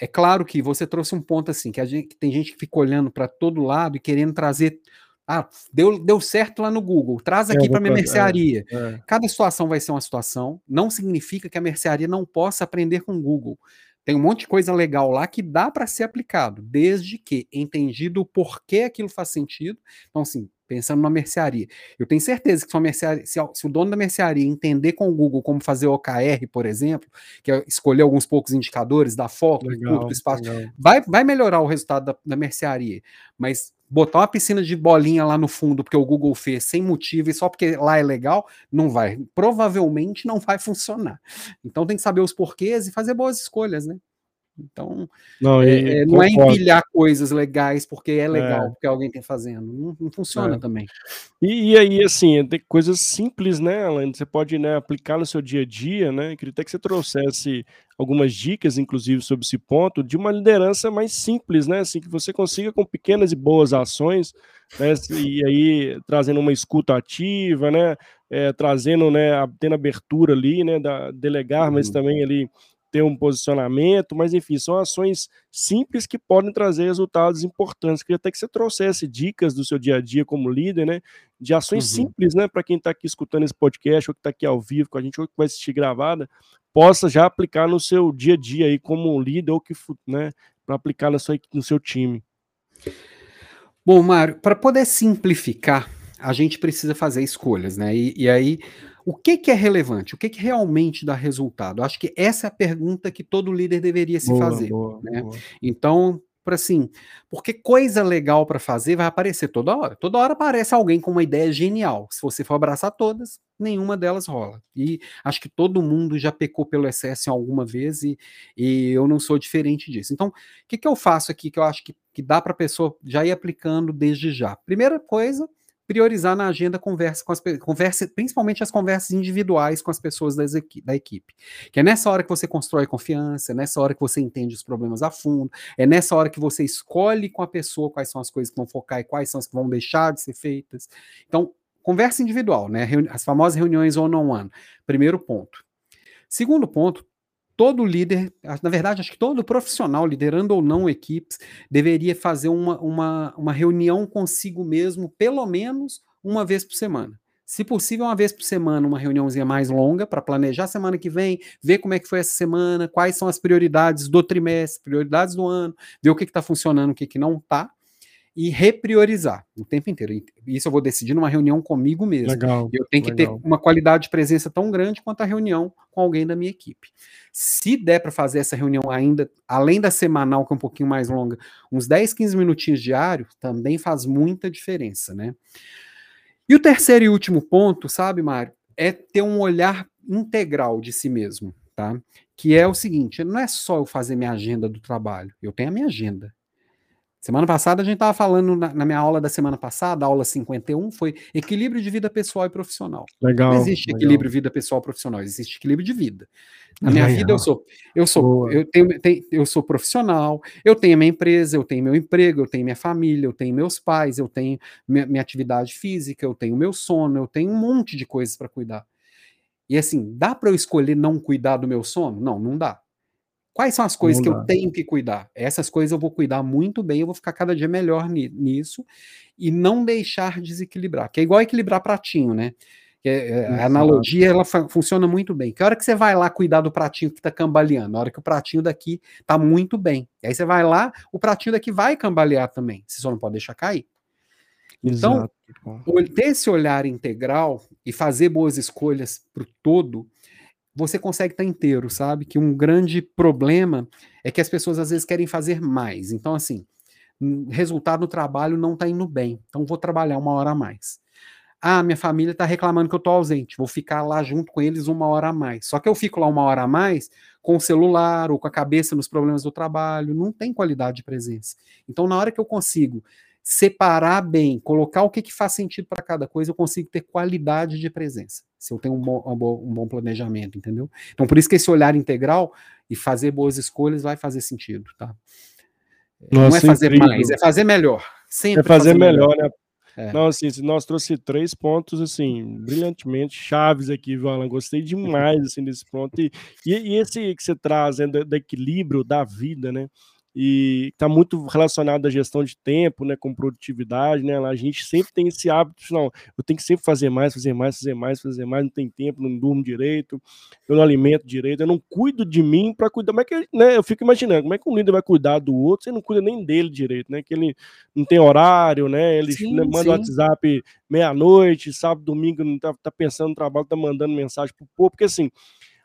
É claro que você trouxe um ponto assim, que a gente tem gente que fica olhando para todo lado e querendo trazer ah, deu, deu certo lá no Google, traz aqui para minha mercearia. É, é. Cada situação vai ser uma situação, não significa que a mercearia não possa aprender com o Google. Tem um monte de coisa legal lá que dá para ser aplicado, desde que entendido o porquê aquilo faz sentido. Então, assim, pensando numa mercearia. Eu tenho certeza que se, mercearia, se, se, o dono da mercearia entender com o Google como fazer OKR, por exemplo, que é escolher alguns poucos indicadores, dar foco, legal, curto espaço, vai, vai melhorar o resultado da, da mercearia. Mas botar uma piscina de bolinha lá no fundo porque o Google fez sem motivo e só porque lá é legal, não vai. Provavelmente não vai funcionar. Então tem que saber os porquês e fazer boas escolhas, né? Então, não, é, é não é empilhar coisas legais porque é legal, é. porque alguém está fazendo. Não, não funciona é. também. E, e, aí, assim, tem coisas simples, né, Alan? Você pode né, aplicar no seu dia a dia, né? Queria até que você trouxesse algumas dicas, inclusive, sobre esse ponto, de uma liderança mais simples, né? Assim, que você consiga com pequenas e boas ações, né? E aí trazendo uma escuta ativa, né? É, trazendo, né, tendo abertura ali, né, da delegar, mas uhum. também ali ter um posicionamento, mas enfim, são ações simples que podem trazer resultados importantes. Queria até que você trouxesse dicas do seu dia a dia como líder, né? De ações uhum. simples, né? Para quem está aqui escutando esse podcast, ou que está aqui ao vivo com a gente, ou que vai assistir gravada, possa já aplicar no seu dia a dia aí como líder, ou que, né? Para aplicar na sua, no seu time. Bom, Mário, para poder simplificar, a gente precisa fazer escolhas, né? E, e aí o que, que é relevante? O que, que realmente dá resultado? Acho que essa é a pergunta que todo líder deveria se boa, fazer. Boa, né? Boa. Então, para assim, porque coisa legal para fazer vai aparecer toda hora. Toda hora aparece alguém com uma ideia genial. Se você for abraçar todas, nenhuma delas rola. E acho que todo mundo já pecou pelo excesso em alguma vez e, e eu não sou diferente disso. Então, o que, que eu faço aqui que eu acho que, que dá para a pessoa já ir aplicando desde já? Primeira coisa, priorizar na agenda conversa com as conversa, principalmente as conversas individuais com as pessoas das, da equipe. Que é nessa hora que você constrói confiança, é nessa hora que você entende os problemas a fundo, é nessa hora que você escolhe com a pessoa quais são as coisas que vão focar e quais são as que vão deixar de ser feitas. Então, conversa individual, né? As famosas reuniões one-on-one. -on -one. Primeiro ponto. Segundo ponto, todo líder, na verdade, acho que todo profissional, liderando ou não equipes, deveria fazer uma, uma, uma reunião consigo mesmo, pelo menos uma vez por semana. Se possível, uma vez por semana, uma reuniãozinha mais longa para planejar a semana que vem, ver como é que foi essa semana, quais são as prioridades do trimestre, prioridades do ano, ver o que está funcionando, o que, que não está e repriorizar o tempo inteiro. Isso eu vou decidir numa reunião comigo mesmo. Legal, eu tenho que legal. ter uma qualidade de presença tão grande quanto a reunião com alguém da minha equipe. Se der para fazer essa reunião ainda, além da semanal, que é um pouquinho mais longa, uns 10, 15 minutinhos diários, também faz muita diferença, né? E o terceiro e último ponto, sabe, Mário? é ter um olhar integral de si mesmo, tá? Que é o seguinte, não é só eu fazer minha agenda do trabalho, eu tenho a minha agenda. Semana passada a gente estava falando na, na, minha aula da semana passada, a aula 51, foi equilíbrio de vida pessoal e profissional. Legal. Não existe legal. equilíbrio de vida pessoal e profissional, existe equilíbrio de vida. Na minha legal. vida eu sou, eu sou, eu tenho, tenho, eu sou profissional, eu tenho minha empresa, eu tenho meu emprego, eu tenho minha família, eu tenho meus pais, eu tenho minha, minha atividade física, eu tenho meu sono, eu tenho um monte de coisas para cuidar. E assim, dá para eu escolher não cuidar do meu sono? Não, não dá. Quais são as coisas que eu tenho que cuidar? Essas coisas eu vou cuidar muito bem, eu vou ficar cada dia melhor nisso e não deixar desequilibrar. Que é igual equilibrar pratinho, né? É, a analogia ela funciona muito bem. Que hora que você vai lá cuidar do pratinho que está cambaleando? Na hora que o pratinho daqui está muito bem. Aí você vai lá, o pratinho daqui vai cambalear também. Você só não pode deixar cair. Então, Exato. ter esse olhar integral e fazer boas escolhas para o todo você consegue estar inteiro, sabe? Que um grande problema é que as pessoas às vezes querem fazer mais. Então, assim, resultado no trabalho não está indo bem. Então, vou trabalhar uma hora a mais. Ah, minha família está reclamando que eu estou ausente. Vou ficar lá junto com eles uma hora a mais. Só que eu fico lá uma hora a mais com o celular ou com a cabeça nos problemas do trabalho. Não tem qualidade de presença. Então, na hora que eu consigo separar bem, colocar o que, que faz sentido para cada coisa, eu consigo ter qualidade de presença. Se eu tenho um bom, um bom, planejamento, entendeu? Então, por isso que esse olhar integral e fazer boas escolhas vai fazer sentido, tá? Nossa, Não é fazer incrível. mais, é fazer melhor. Sempre é fazer, fazer melhor, melhor, né? É. Não, assim, nós trouxe três pontos, assim, brilhantemente chaves aqui, viu, Alan? Gostei demais, assim, desse ponto. E, e, esse que você traz, né, do, do equilíbrio da vida, né? E está muito relacionado à gestão de tempo, né, com produtividade, né, a gente sempre tem esse hábito, não, eu tenho que sempre fazer mais, fazer mais, fazer mais, fazer mais, não tem tempo, não durmo direito, eu não alimento direito, eu não cuido de mim para cuidar, como é que, né, eu fico imaginando, como é que um líder vai cuidar do outro, você não cuida nem dele direito, né, que ele não tem horário, né, ele sim, né, manda o WhatsApp meia-noite, sábado, domingo, não tá, tá pensando no trabalho, tá mandando mensagem pro povo, porque assim,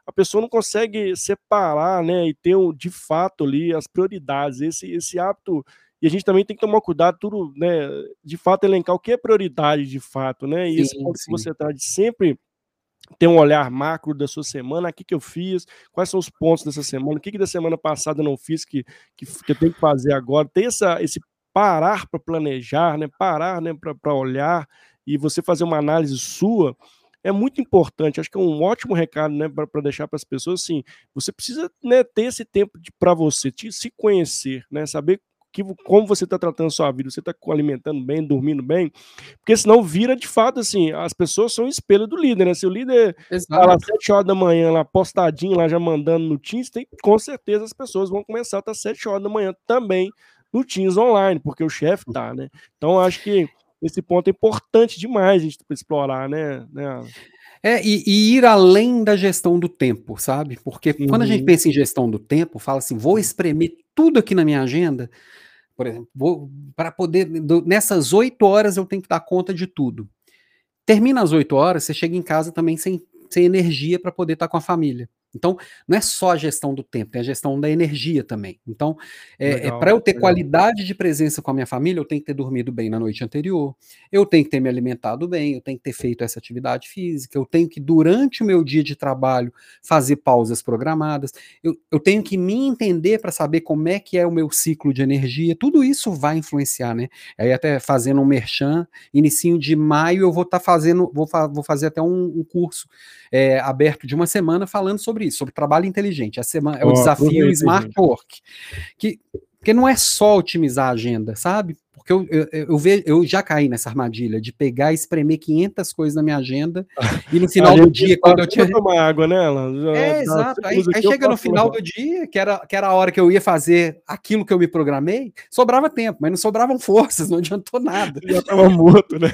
a pessoa não consegue separar, né, e ter de fato ali as prioridades. Esse, esse hábito e a gente também tem que tomar cuidado, tudo, né, de fato elencar o que é prioridade de fato, né? E sim, esse ponto sim. que você traz sempre ter um olhar macro da sua semana, o que, que eu fiz, quais são os pontos dessa semana, o que, que da semana passada eu não fiz que, que, que eu tenho que fazer agora, ter essa, esse parar para planejar, né? Parar né, para olhar e você fazer uma análise sua é muito importante. Acho que é um ótimo recado, né, para deixar para as pessoas assim. Você precisa né, ter esse tempo para você te, se conhecer, né, saber que, como você está tratando a sua vida, você está alimentando bem, dormindo bem, porque senão vira de fato assim, as pessoas são espelho do líder, né? Se o líder está lá às 7 horas da manhã, lá postadinho, lá já mandando no Teams, tem, com certeza as pessoas vão começar a estar às 7 horas da manhã também no Teams online, porque o chefe tá, né? Então acho que esse ponto é importante demais a gente explorar, né? né? É, e, e, ir além da gestão do tempo, sabe? Porque uhum. quando a gente uhum. pensa em gestão do tempo, fala assim, vou espremer tudo aqui na minha agenda, por exemplo, para poder, do, nessas oito horas eu tenho que dar conta de tudo. Termina as oito horas, você chega em casa também sem, sem energia para poder estar tá com a família. Então, não é só a gestão do tempo, é a gestão da energia também. Então, é, é para eu ter legal. qualidade de presença com a minha família, eu tenho que ter dormido bem na noite anterior, eu tenho que ter me alimentado bem, eu tenho que ter feito essa atividade física, eu tenho que, durante o meu dia de trabalho, fazer pausas programadas, eu, eu tenho que me entender para saber como é que é o meu ciclo de energia, tudo isso vai influenciar, né? Aí até fazendo um merchan, inicinho de maio eu vou estar tá fazendo, vou, fa vou fazer até um, um curso é, aberto de uma semana falando sobre isso, sobre trabalho inteligente. A semana, é o oh, desafio Smart Work. Que, que não é só otimizar a agenda, sabe? Porque eu, eu, eu, ve, eu já caí nessa armadilha de pegar e espremer 500 coisas na minha agenda e no final do dia, quando eu tinha. tomar água nela. É, exato. Aí, aí chega no final do dia, que era, que era a hora que eu ia fazer aquilo que eu me programei, sobrava tempo, mas não sobravam forças, não adiantou nada. Já tava morto, né?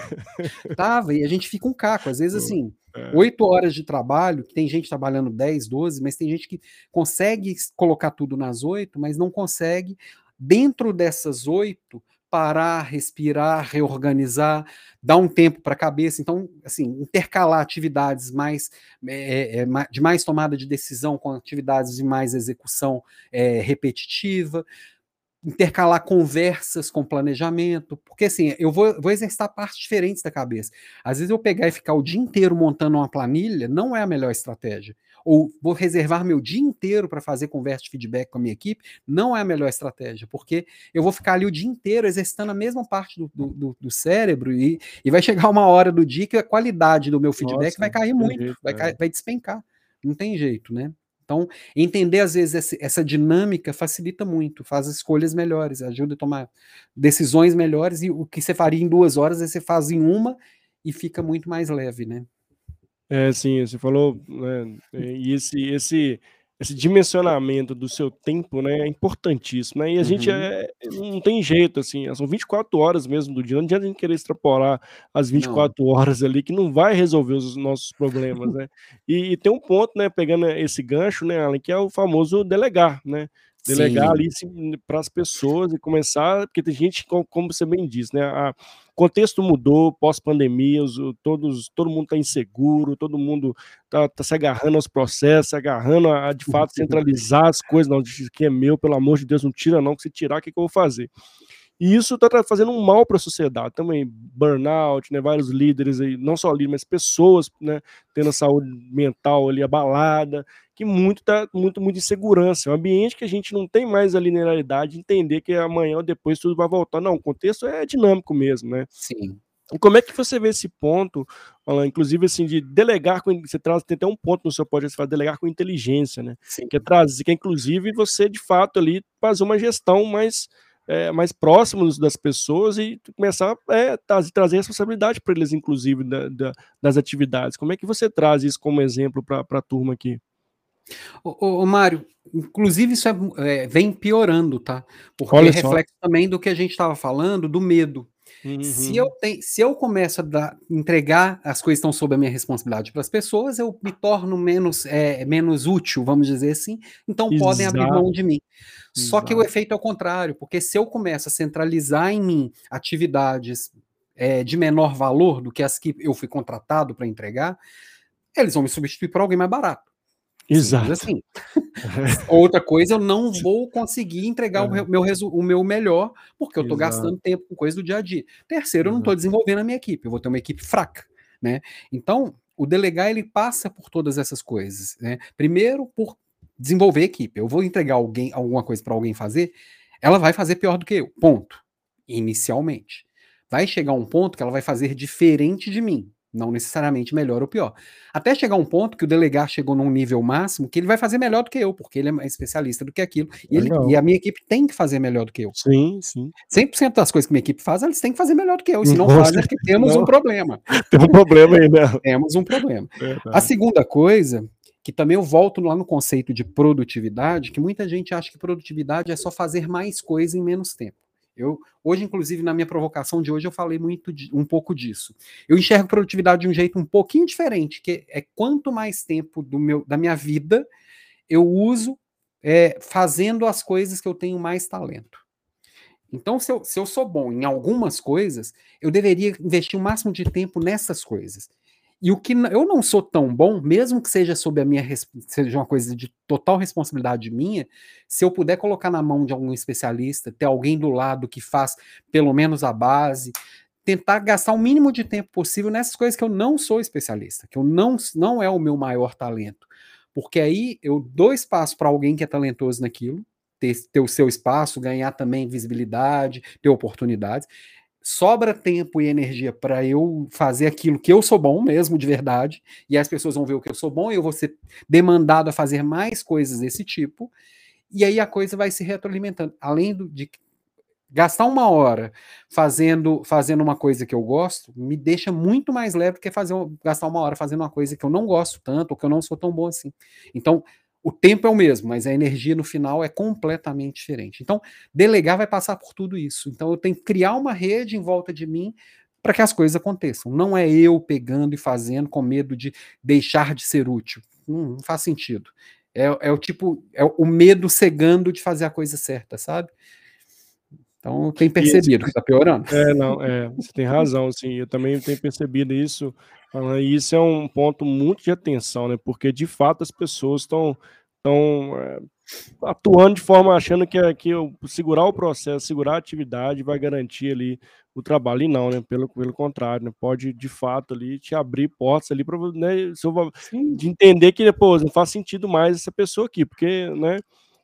Tava, e a gente fica um caco. Às vezes, assim, é. Oito horas de trabalho, tem gente trabalhando 10, 12, mas tem gente que consegue colocar tudo nas oito, mas não consegue, dentro dessas oito, parar, respirar, reorganizar, dar um tempo para a cabeça. Então, assim, intercalar atividades mais é, é, de mais tomada de decisão com atividades de mais execução é, repetitiva. Intercalar conversas com planejamento, porque assim, eu vou, vou exercitar partes diferentes da cabeça. Às vezes eu pegar e ficar o dia inteiro montando uma planilha não é a melhor estratégia. Ou vou reservar meu dia inteiro para fazer conversa de feedback com a minha equipe, não é a melhor estratégia, porque eu vou ficar ali o dia inteiro exercitando a mesma parte do, do, do cérebro e, e vai chegar uma hora do dia que a qualidade do meu feedback Nossa, vai cair muito, jeito, vai, é. vai despencar. Não tem jeito, né? Então, entender às vezes essa dinâmica facilita muito, faz escolhas melhores, ajuda a tomar decisões melhores e o que você faria em duas horas, você faz em uma e fica muito mais leve, né? É, sim, você falou, né, e esse, esse, esse dimensionamento do seu tempo, né, é importantíssimo, né, e a uhum. gente é, não tem jeito, assim, são 24 horas mesmo do dia, não adianta a gente querer extrapolar as 24 não. horas ali, que não vai resolver os nossos problemas, né, e, e, tem um ponto, né, pegando esse gancho, né, Alan, que é o famoso delegar, né, delegar Sim. ali para as pessoas e começar, porque tem gente, como, como você bem disse, né, a, o contexto mudou pós-pandemia, todos, todo mundo está inseguro, todo mundo está tá se agarrando aos processos, se agarrando a, de fato centralizar as coisas, não, que é meu, pelo amor de Deus, não tira não, que se tirar, o que, que eu vou fazer? E isso está fazendo um mal para a sociedade também, burnout, né, vários líderes aí, não só líderes, mas pessoas, né, tendo a saúde mental ali abalada, que muito tá muito muito insegurança, é um ambiente que a gente não tem mais a linearidade de entender que amanhã ou depois tudo vai voltar. Não, o contexto é dinâmico mesmo, né? Sim. E como é que você vê esse ponto, Alan, inclusive assim, de delegar com. Você traz, tem até um ponto no seu podcast, você fala delegar com inteligência, né? Sim. Que é trazer, que é inclusive você, de fato, ali fazer uma gestão mais é, mais próximos das pessoas e começar é, trazer, trazer responsabilidade para eles, inclusive, da, da, das atividades. Como é que você traz isso como exemplo para a turma aqui? Ô, ô, Mário, inclusive isso é, é, vem piorando, tá? Porque Olha é reflexo só. também do que a gente estava falando, do medo. Uhum. Se, eu te, se eu começo a dar, entregar as coisas que estão sob a minha responsabilidade para as pessoas, eu me torno menos, é, menos útil, vamos dizer assim, então Exato. podem abrir mão de mim. Exato. Só que o efeito é o contrário, porque se eu começo a centralizar em mim atividades é, de menor valor do que as que eu fui contratado para entregar, eles vão me substituir por alguém mais barato. Exato. Assim. Outra coisa, eu não vou conseguir entregar é. o, meu, o meu melhor, porque eu estou gastando tempo com coisa do dia a dia. Terceiro, eu não estou desenvolvendo a minha equipe, eu vou ter uma equipe fraca. Né? Então, o delegar ele passa por todas essas coisas. Né? Primeiro, por desenvolver a equipe. Eu vou entregar alguém alguma coisa para alguém fazer, ela vai fazer pior do que eu. Ponto. Inicialmente. Vai chegar um ponto que ela vai fazer diferente de mim. Não necessariamente melhor ou pior. Até chegar um ponto que o delegar chegou num nível máximo que ele vai fazer melhor do que eu, porque ele é mais especialista do que aquilo. E, ele, e, a minha equipe tem que fazer melhor do que eu. Sim, sim. 100% das coisas que minha equipe faz, eles têm que fazer melhor do que eu. E se não fazem, é porque temos não. um problema. Tem um problema aí, né? Temos um problema. A segunda coisa, que também eu volto lá no conceito de produtividade, que muita gente acha que produtividade é só fazer mais coisa em menos tempo. Eu hoje, inclusive, na minha provocação de hoje, eu falei muito de, um pouco disso. Eu enxergo produtividade de um jeito um pouquinho diferente, que é quanto mais tempo do meu, da minha vida eu uso é, fazendo as coisas que eu tenho mais talento. Então, se eu, se eu sou bom em algumas coisas, eu deveria investir o máximo de tempo nessas coisas. E o que eu não sou tão bom, mesmo que seja sob a minha seja uma coisa de total responsabilidade minha, se eu puder colocar na mão de algum especialista, ter alguém do lado que faz pelo menos a base, tentar gastar o mínimo de tempo possível nessas coisas que eu não sou especialista, que eu não não é o meu maior talento. Porque aí eu dou espaço para alguém que é talentoso naquilo, ter, ter o seu espaço, ganhar também visibilidade, ter oportunidades sobra tempo e energia para eu fazer aquilo que eu sou bom mesmo, de verdade, e as pessoas vão ver o que eu sou bom, e eu vou ser demandado a fazer mais coisas desse tipo, e aí a coisa vai se retroalimentando. Além do, de gastar uma hora fazendo fazendo uma coisa que eu gosto, me deixa muito mais leve do que fazer, gastar uma hora fazendo uma coisa que eu não gosto tanto, ou que eu não sou tão bom assim. Então, o tempo é o mesmo, mas a energia no final é completamente diferente. Então, delegar vai passar por tudo isso. Então, eu tenho que criar uma rede em volta de mim para que as coisas aconteçam. Não é eu pegando e fazendo com medo de deixar de ser útil. Não, não faz sentido. É, é, o tipo, é o medo cegando de fazer a coisa certa, sabe? Então, eu tenho percebido que está piorando. É, não, é, você tem razão, sim. Eu também tenho percebido isso. E isso é um ponto muito de atenção, né? Porque de fato as pessoas estão Então, é, atuando de forma achando que, que segurar o processo, segurar a atividade vai garantir ali o trabalho, e não, né? Pelo, pelo contrário, né? Pode de fato ali te abrir portas ali para né, de entender que depois não faz sentido mais essa pessoa aqui, porque, né?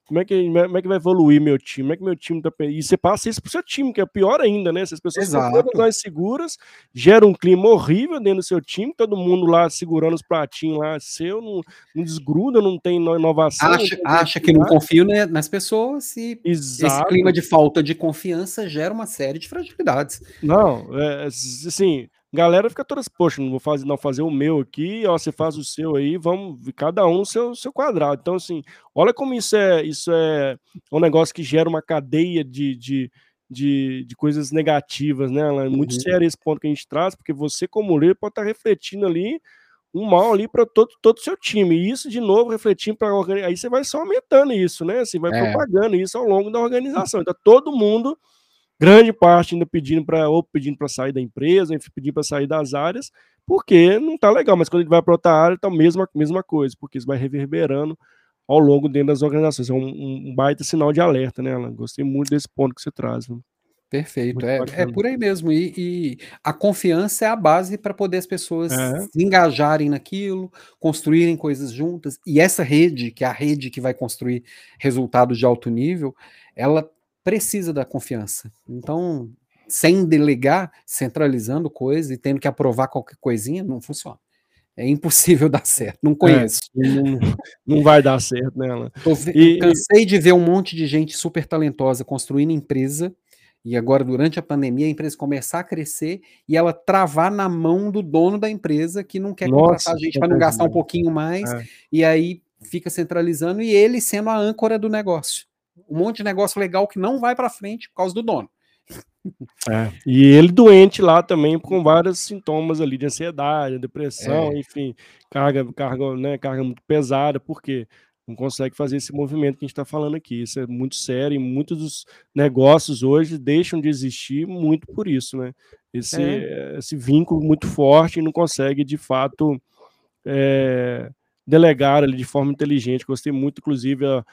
Como é, que, como é que vai evoluir meu time? Como é que meu time tá. E você passa isso pro seu time, que é pior ainda, né? Se as pessoas Exato. são todas mais seguras, gera um clima horrível dentro do seu time, todo mundo lá segurando os pratinhos lá seu, não, não desgruda, não tem inovação. Acha, tem acha que não confio né, nas pessoas e Exato. esse clima de falta de confiança gera uma série de fragilidades. Não, é, assim, galera fica todas, poxa, não vou fazer, não fazer o meu aqui, ó, você faz o seu aí, vamos, cada um no seu, seu quadrado. Então, assim, olha como isso é, isso é um negócio que gera uma cadeia de, de, de, de coisas negativas, né? É muito uhum. sério esse ponto que a gente traz, porque você, como líder, pode estar refletindo ali um mal ali para todo, todo o seu time. E isso, de novo, refletindo para Aí você vai só aumentando isso, né? Você vai é. propagando isso ao longo da organização. Então, todo mundo grande parte ainda pedindo para ou pedindo para sair da empresa, pedindo para sair das áreas, porque não está legal, mas quando ele vai para outra área, tá a mesma, mesma coisa, porque isso vai reverberando ao longo dentro das organizações. É um, um baita sinal de alerta, né, Alan? Gostei muito desse ponto que você traz. Né? Perfeito, é, é, por aí mesmo. E, e, a confiança é a base para poder as pessoas é. se engajarem naquilo, construírem coisas juntas. E essa rede, que é a rede que vai construir resultados de alto nível, ela precisa da confiança. Então, sem delegar, centralizando coisas e tendo que aprovar qualquer coisinha, não funciona. É impossível dar certo. Não é, conheço. É, não, não, vai dar certo nela. Né, e, cansei de ver um monte de gente super talentosa construindo empresa e agora, durante a pandemia, a empresa começar a crescer e ela travar na mão do dono da empresa que não quer Nossa, contratar gente para não gastar um pouquinho mais, é. e aí fica centralizando e ele sendo a âncora do negócio um monte de negócio legal que não vai para frente por causa do dono. É, e ele doente lá também com vários sintomas ali de ansiedade, depressão, é. enfim, carga, carga, né, carga muito pesada, porque não consegue fazer esse movimento que a gente está falando aqui. Isso é muito sério e muitos dos negócios hoje deixam de existir muito por isso, né? Esse, é. esse vínculo muito forte e não consegue de fato é, delegar ali de forma inteligente. Gostei muito, inclusive, a,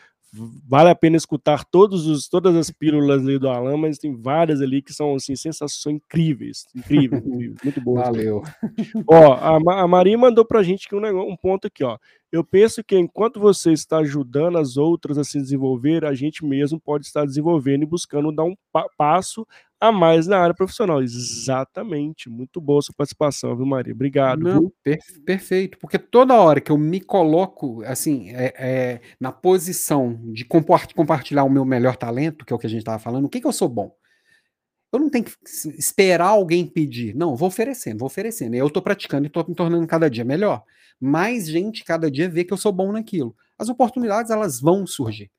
vale a pena escutar todos os, todas as pílulas ali do Alan, mas tem várias ali que são assim, sensações incríveis, incríveis, muito boas. Valeu. Ó, a, a Maria mandou pra gente aqui um, negócio, um ponto aqui, ó. Eu penso que enquanto você está ajudando as outras a se desenvolver, a gente mesmo pode estar desenvolvendo e buscando dar um pa passo a mais na área profissional. Exatamente. Muito boa sua participação, viu, Maria? Obrigado. Não, per perfeito. Porque toda hora que eu me coloco, assim, é, é, na posição de compartilhar o meu melhor talento, que é o que a gente estava falando, o que, que eu sou bom? Eu não tenho que esperar alguém pedir. Não, vou oferecendo, vou oferecendo. Eu estou praticando e estou me tornando cada dia melhor. Mais gente cada dia vê que eu sou bom naquilo. As oportunidades, elas vão surgir.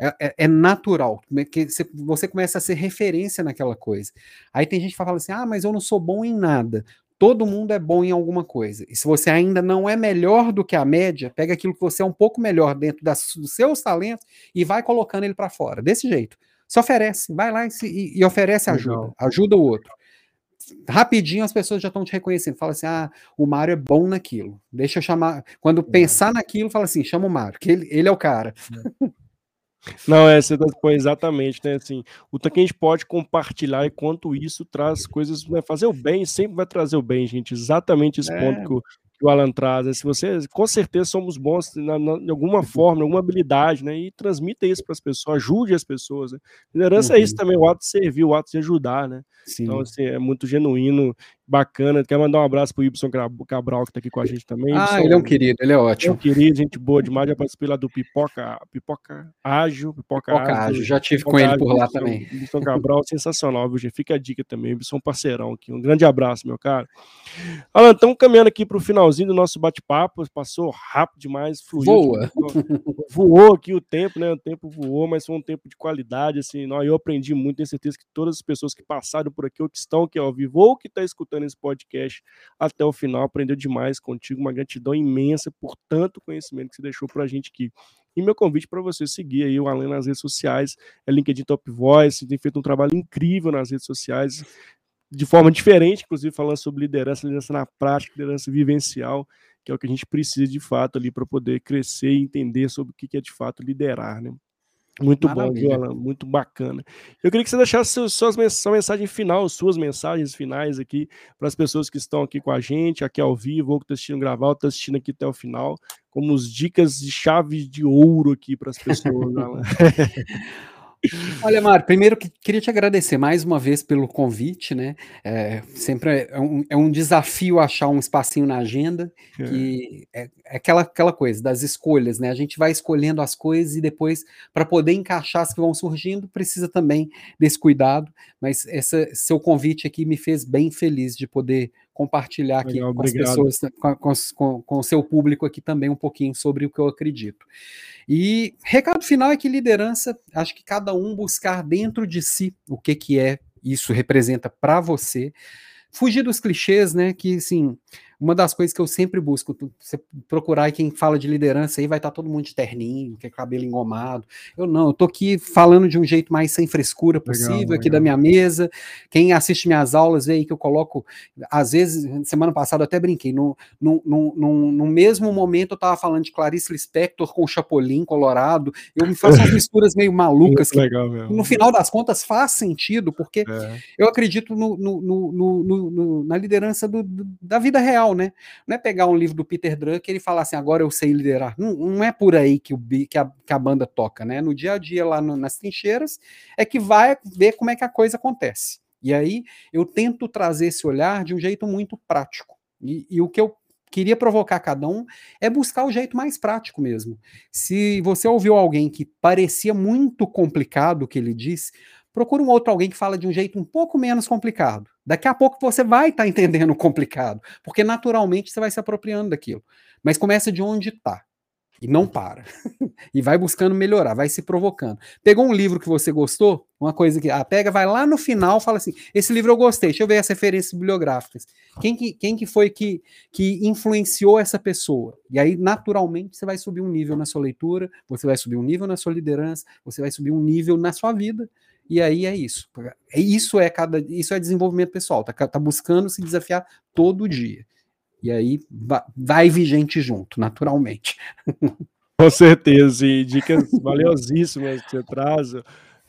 É, é, é, natural, que você começa a ser referência naquela coisa. Aí tem gente que fala assim: ah, mas eu não sou bom em nada. Todo mundo é bom em alguma coisa. E se você ainda não é melhor do que a média, pega aquilo que você é um pouco melhor dentro das, dos seus talentos e vai colocando ele para fora. Desse jeito. Se oferece, vai lá e, se, e, e oferece ajuda. Legal. Ajuda o outro. Rapidinho as pessoas já estão te reconhecendo. Fala assim: ah, o Mário é bom naquilo. Deixa eu chamar. Quando é. pensar naquilo, fala assim: chama o Mário, que ele, ele é o cara. É. Não, é, você põe exatamente, né? Assim, o que a gente pode compartilhar e quanto isso traz coisas, né, fazer o bem sempre vai trazer o bem, gente. Exatamente esse é. ponto que o, que o Alan traz. Né? Se você, com certeza, somos bons na, na, de alguma forma, alguma habilidade, né? E transmita isso para as pessoas, ajude as pessoas. Né? Liderança uhum. é isso uhum. também, o ato de servir, o ato de ajudar, né? Então, Sim. Então, assim, é muito genuíno bacana. Quer mandar um abraço pro Ibson Cabral, que tá aqui com a gente também. Ah, Ibson, ele é um querido, ele é ótimo. É um querido, gente boa demais. Já participei lá do Pipoca, Pipoca Ágil, Pipoca, Pipoca Ágil. ágil. Já tive com ele por lá Ibson, também. Ibson Cabral, sensacional, viu, gente? Fica a dica também. Ibson parceirão aqui. Um grande abraço, meu cara. Alan, estamos caminhando aqui pro finalzinho do nosso bate-papo. Passou rápido demais, fluiu. Voa. Voou aqui o tempo, né? O tempo voou, mas foi um tempo de qualidade, assim. Eu aprendi muito, tenho certeza que todas as pessoas que passaram por aqui, ou que estão aqui ao vivo, ou que estão tá escutando escutando esse podcast até o final. Aprendeu demais contigo, uma gratidão imensa por tanto conhecimento que você deixou para a gente aqui. E meu convite para você seguir aí o Alan nas redes sociais, é LinkedIn Top Voice, tem feito um trabalho incrível nas redes sociais, de forma diferente, inclusive falando sobre liderança, liderança na prática, liderança vivencial que é o que a gente precisa de fato ali para poder crescer e entender sobre o que é de fato liderar, né? Muito Maravilha. bom, Alan? Muito bacana. Eu queria que você deixasse suas, suas, sua mensagem final, suas mensagens finais aqui para as pessoas que estão aqui com a gente, aqui ao vivo, ou que estão assistindo gravar, ou estão assistindo aqui até o final, como as dicas de chave de ouro aqui para as pessoas, Alan. Olha, Mário, primeiro que queria te agradecer mais uma vez pelo convite, né? É, sempre é um, é um, desafio achar um espacinho na agenda, é. que é, é, aquela, aquela coisa das escolhas, né? A gente vai escolhendo as coisas e depois, para poder encaixar as que vão surgindo, precisa também desse cuidado. Mas essa, seu convite aqui me fez bem feliz de poder compartilhar aqui Legal, com as pessoas, com, com, com o seu público aqui também um pouquinho sobre o que eu acredito. E recado final é que liderança, acho que cada um buscar dentro de si o que, que é isso representa para você, fugir dos clichês, né? Que assim, uma das coisas que eu sempre busco, você procurar quem fala de liderança aí, vai estar tá todo mundo de terninho, que é cabelo engomado. Eu não, eu tô aqui falando de um jeito mais sem frescura possível, legal, aqui legal. da minha mesa. Quem assiste minhas aulas vê aí que eu coloco, às vezes, semana passada eu até brinquei, no, no, no, no, no mesmo momento eu tava falando de Clarice Lispector com Chapolin colorado, eu me faço umas misturas meio malucas, que legal, no final das contas faz sentido, porque é. eu acredito no, no, no, no, na liderança do, da vida real, né? Não é pegar um livro do Peter Drucker e falar assim, agora eu sei liderar. Não, não é por aí que, o, que, a, que a banda toca, né? No dia a dia, lá no, nas trincheiras, é que vai ver como é que a coisa acontece. E aí eu tento trazer esse olhar de um jeito muito prático. E, e o que eu queria provocar cada um é buscar o jeito mais prático mesmo. Se você ouviu alguém que parecia muito complicado o que ele disse, procura um outro alguém que fala de um jeito um pouco menos complicado. Daqui a pouco você vai estar tá entendendo o complicado, porque naturalmente você vai se apropriando daquilo. Mas começa de onde está. E não para. e vai buscando melhorar, vai se provocando. Pegou um livro que você gostou, uma coisa que. Ah, pega, vai lá no final, fala assim: esse livro eu gostei, deixa eu ver as referências bibliográficas. Quem que, quem que foi que, que influenciou essa pessoa? E aí, naturalmente, você vai subir um nível na sua leitura, você vai subir um nível na sua liderança, você vai subir um nível na sua vida, e aí é isso. É, isso é cada, isso é desenvolvimento pessoal. Tá, tá buscando se desafiar todo dia. E aí vai vir gente junto, naturalmente. Com certeza, e dicas valiosíssimas que você traz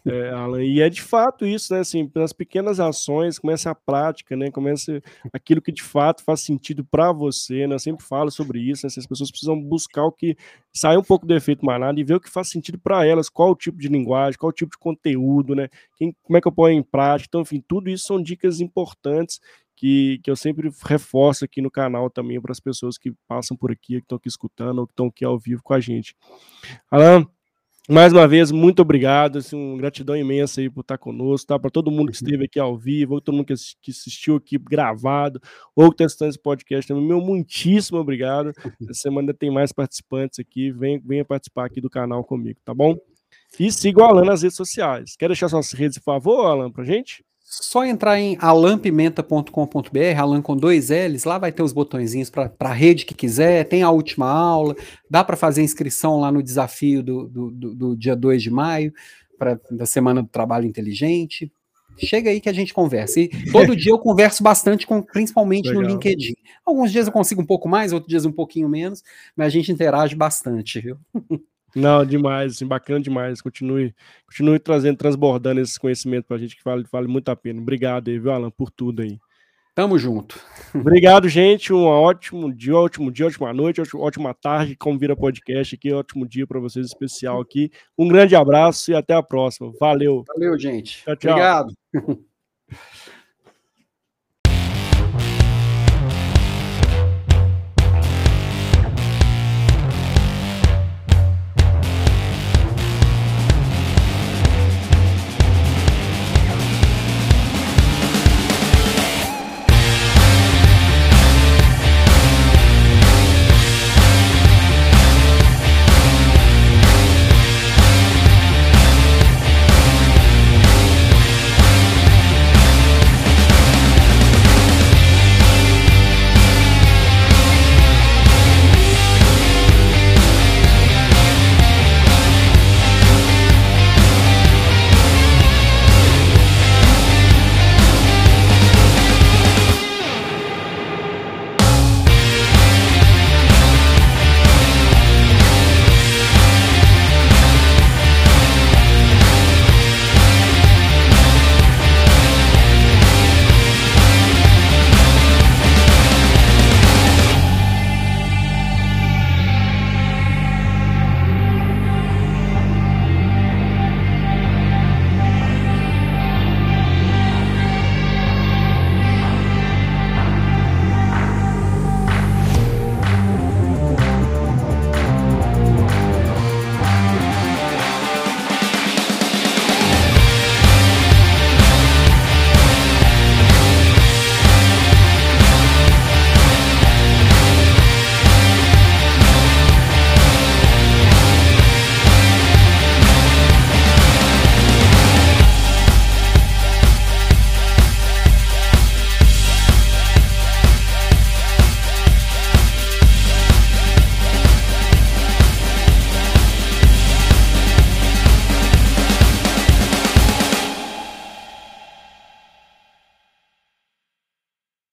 é, Alan, e é de fato isso, né? Assim, pelas pequenas ações, começa a prática, né? Começa aquilo que de fato faz sentido para você, né? Eu sempre falo sobre isso, né? As pessoas precisam buscar o que sai um pouco do efeito manada e ver o que faz sentido para elas, qual o tipo de linguagem, qual o tipo de conteúdo, né? Quem, como é que eu ponho em prática? Então, enfim, tudo isso são dicas importantes que, que eu sempre reforço aqui no canal também para as pessoas que passam por aqui, que estão aqui escutando ou que estão aqui ao vivo com a gente. Alan, mais uma vez, muito obrigado, assim, uma gratidão imensa aí por estar conosco, tá? Para todo mundo que esteve aqui ao vivo, todo mundo que, assistiu aqui gravado, ou que está assistindo esse podcast também, meu muitíssimo obrigado. Essa semana tem mais participantes aqui, venha, venha participar aqui do canal comigo, tá bom? E siga o Alan nas redes sociais. Quer deixar suas redes, por favor, Alan, pra gente? Só entrar em alampimenta.com.br, Alan com dois L's, lá vai ter os botõezinhos para a rede que quiser, tem a última aula, dá para fazer inscrição lá no desafio do, do, do, do dia 2 de maio, pra, da Semana do Trabalho Inteligente. Chega aí que a gente conversa. E todo dia eu converso bastante, com, principalmente Legal. no LinkedIn. Alguns dias eu consigo um pouco mais, outros dias um pouquinho menos, mas a gente interage bastante, viu? Não, demais, assim, bacana demais. Continue, continue trazendo, transbordando esse conhecimento para a gente que vale, vale muito a pena. Obrigado aí, viu, Alan, por tudo aí. Tamo junto. Obrigado, gente. Um ótimo dia, ótimo dia, ótima noite, ótima tarde. Como vira podcast aqui, ótimo dia para vocês especial aqui. Um grande abraço e até a próxima. Valeu. Valeu, gente. Tchau, tchau. Obrigado.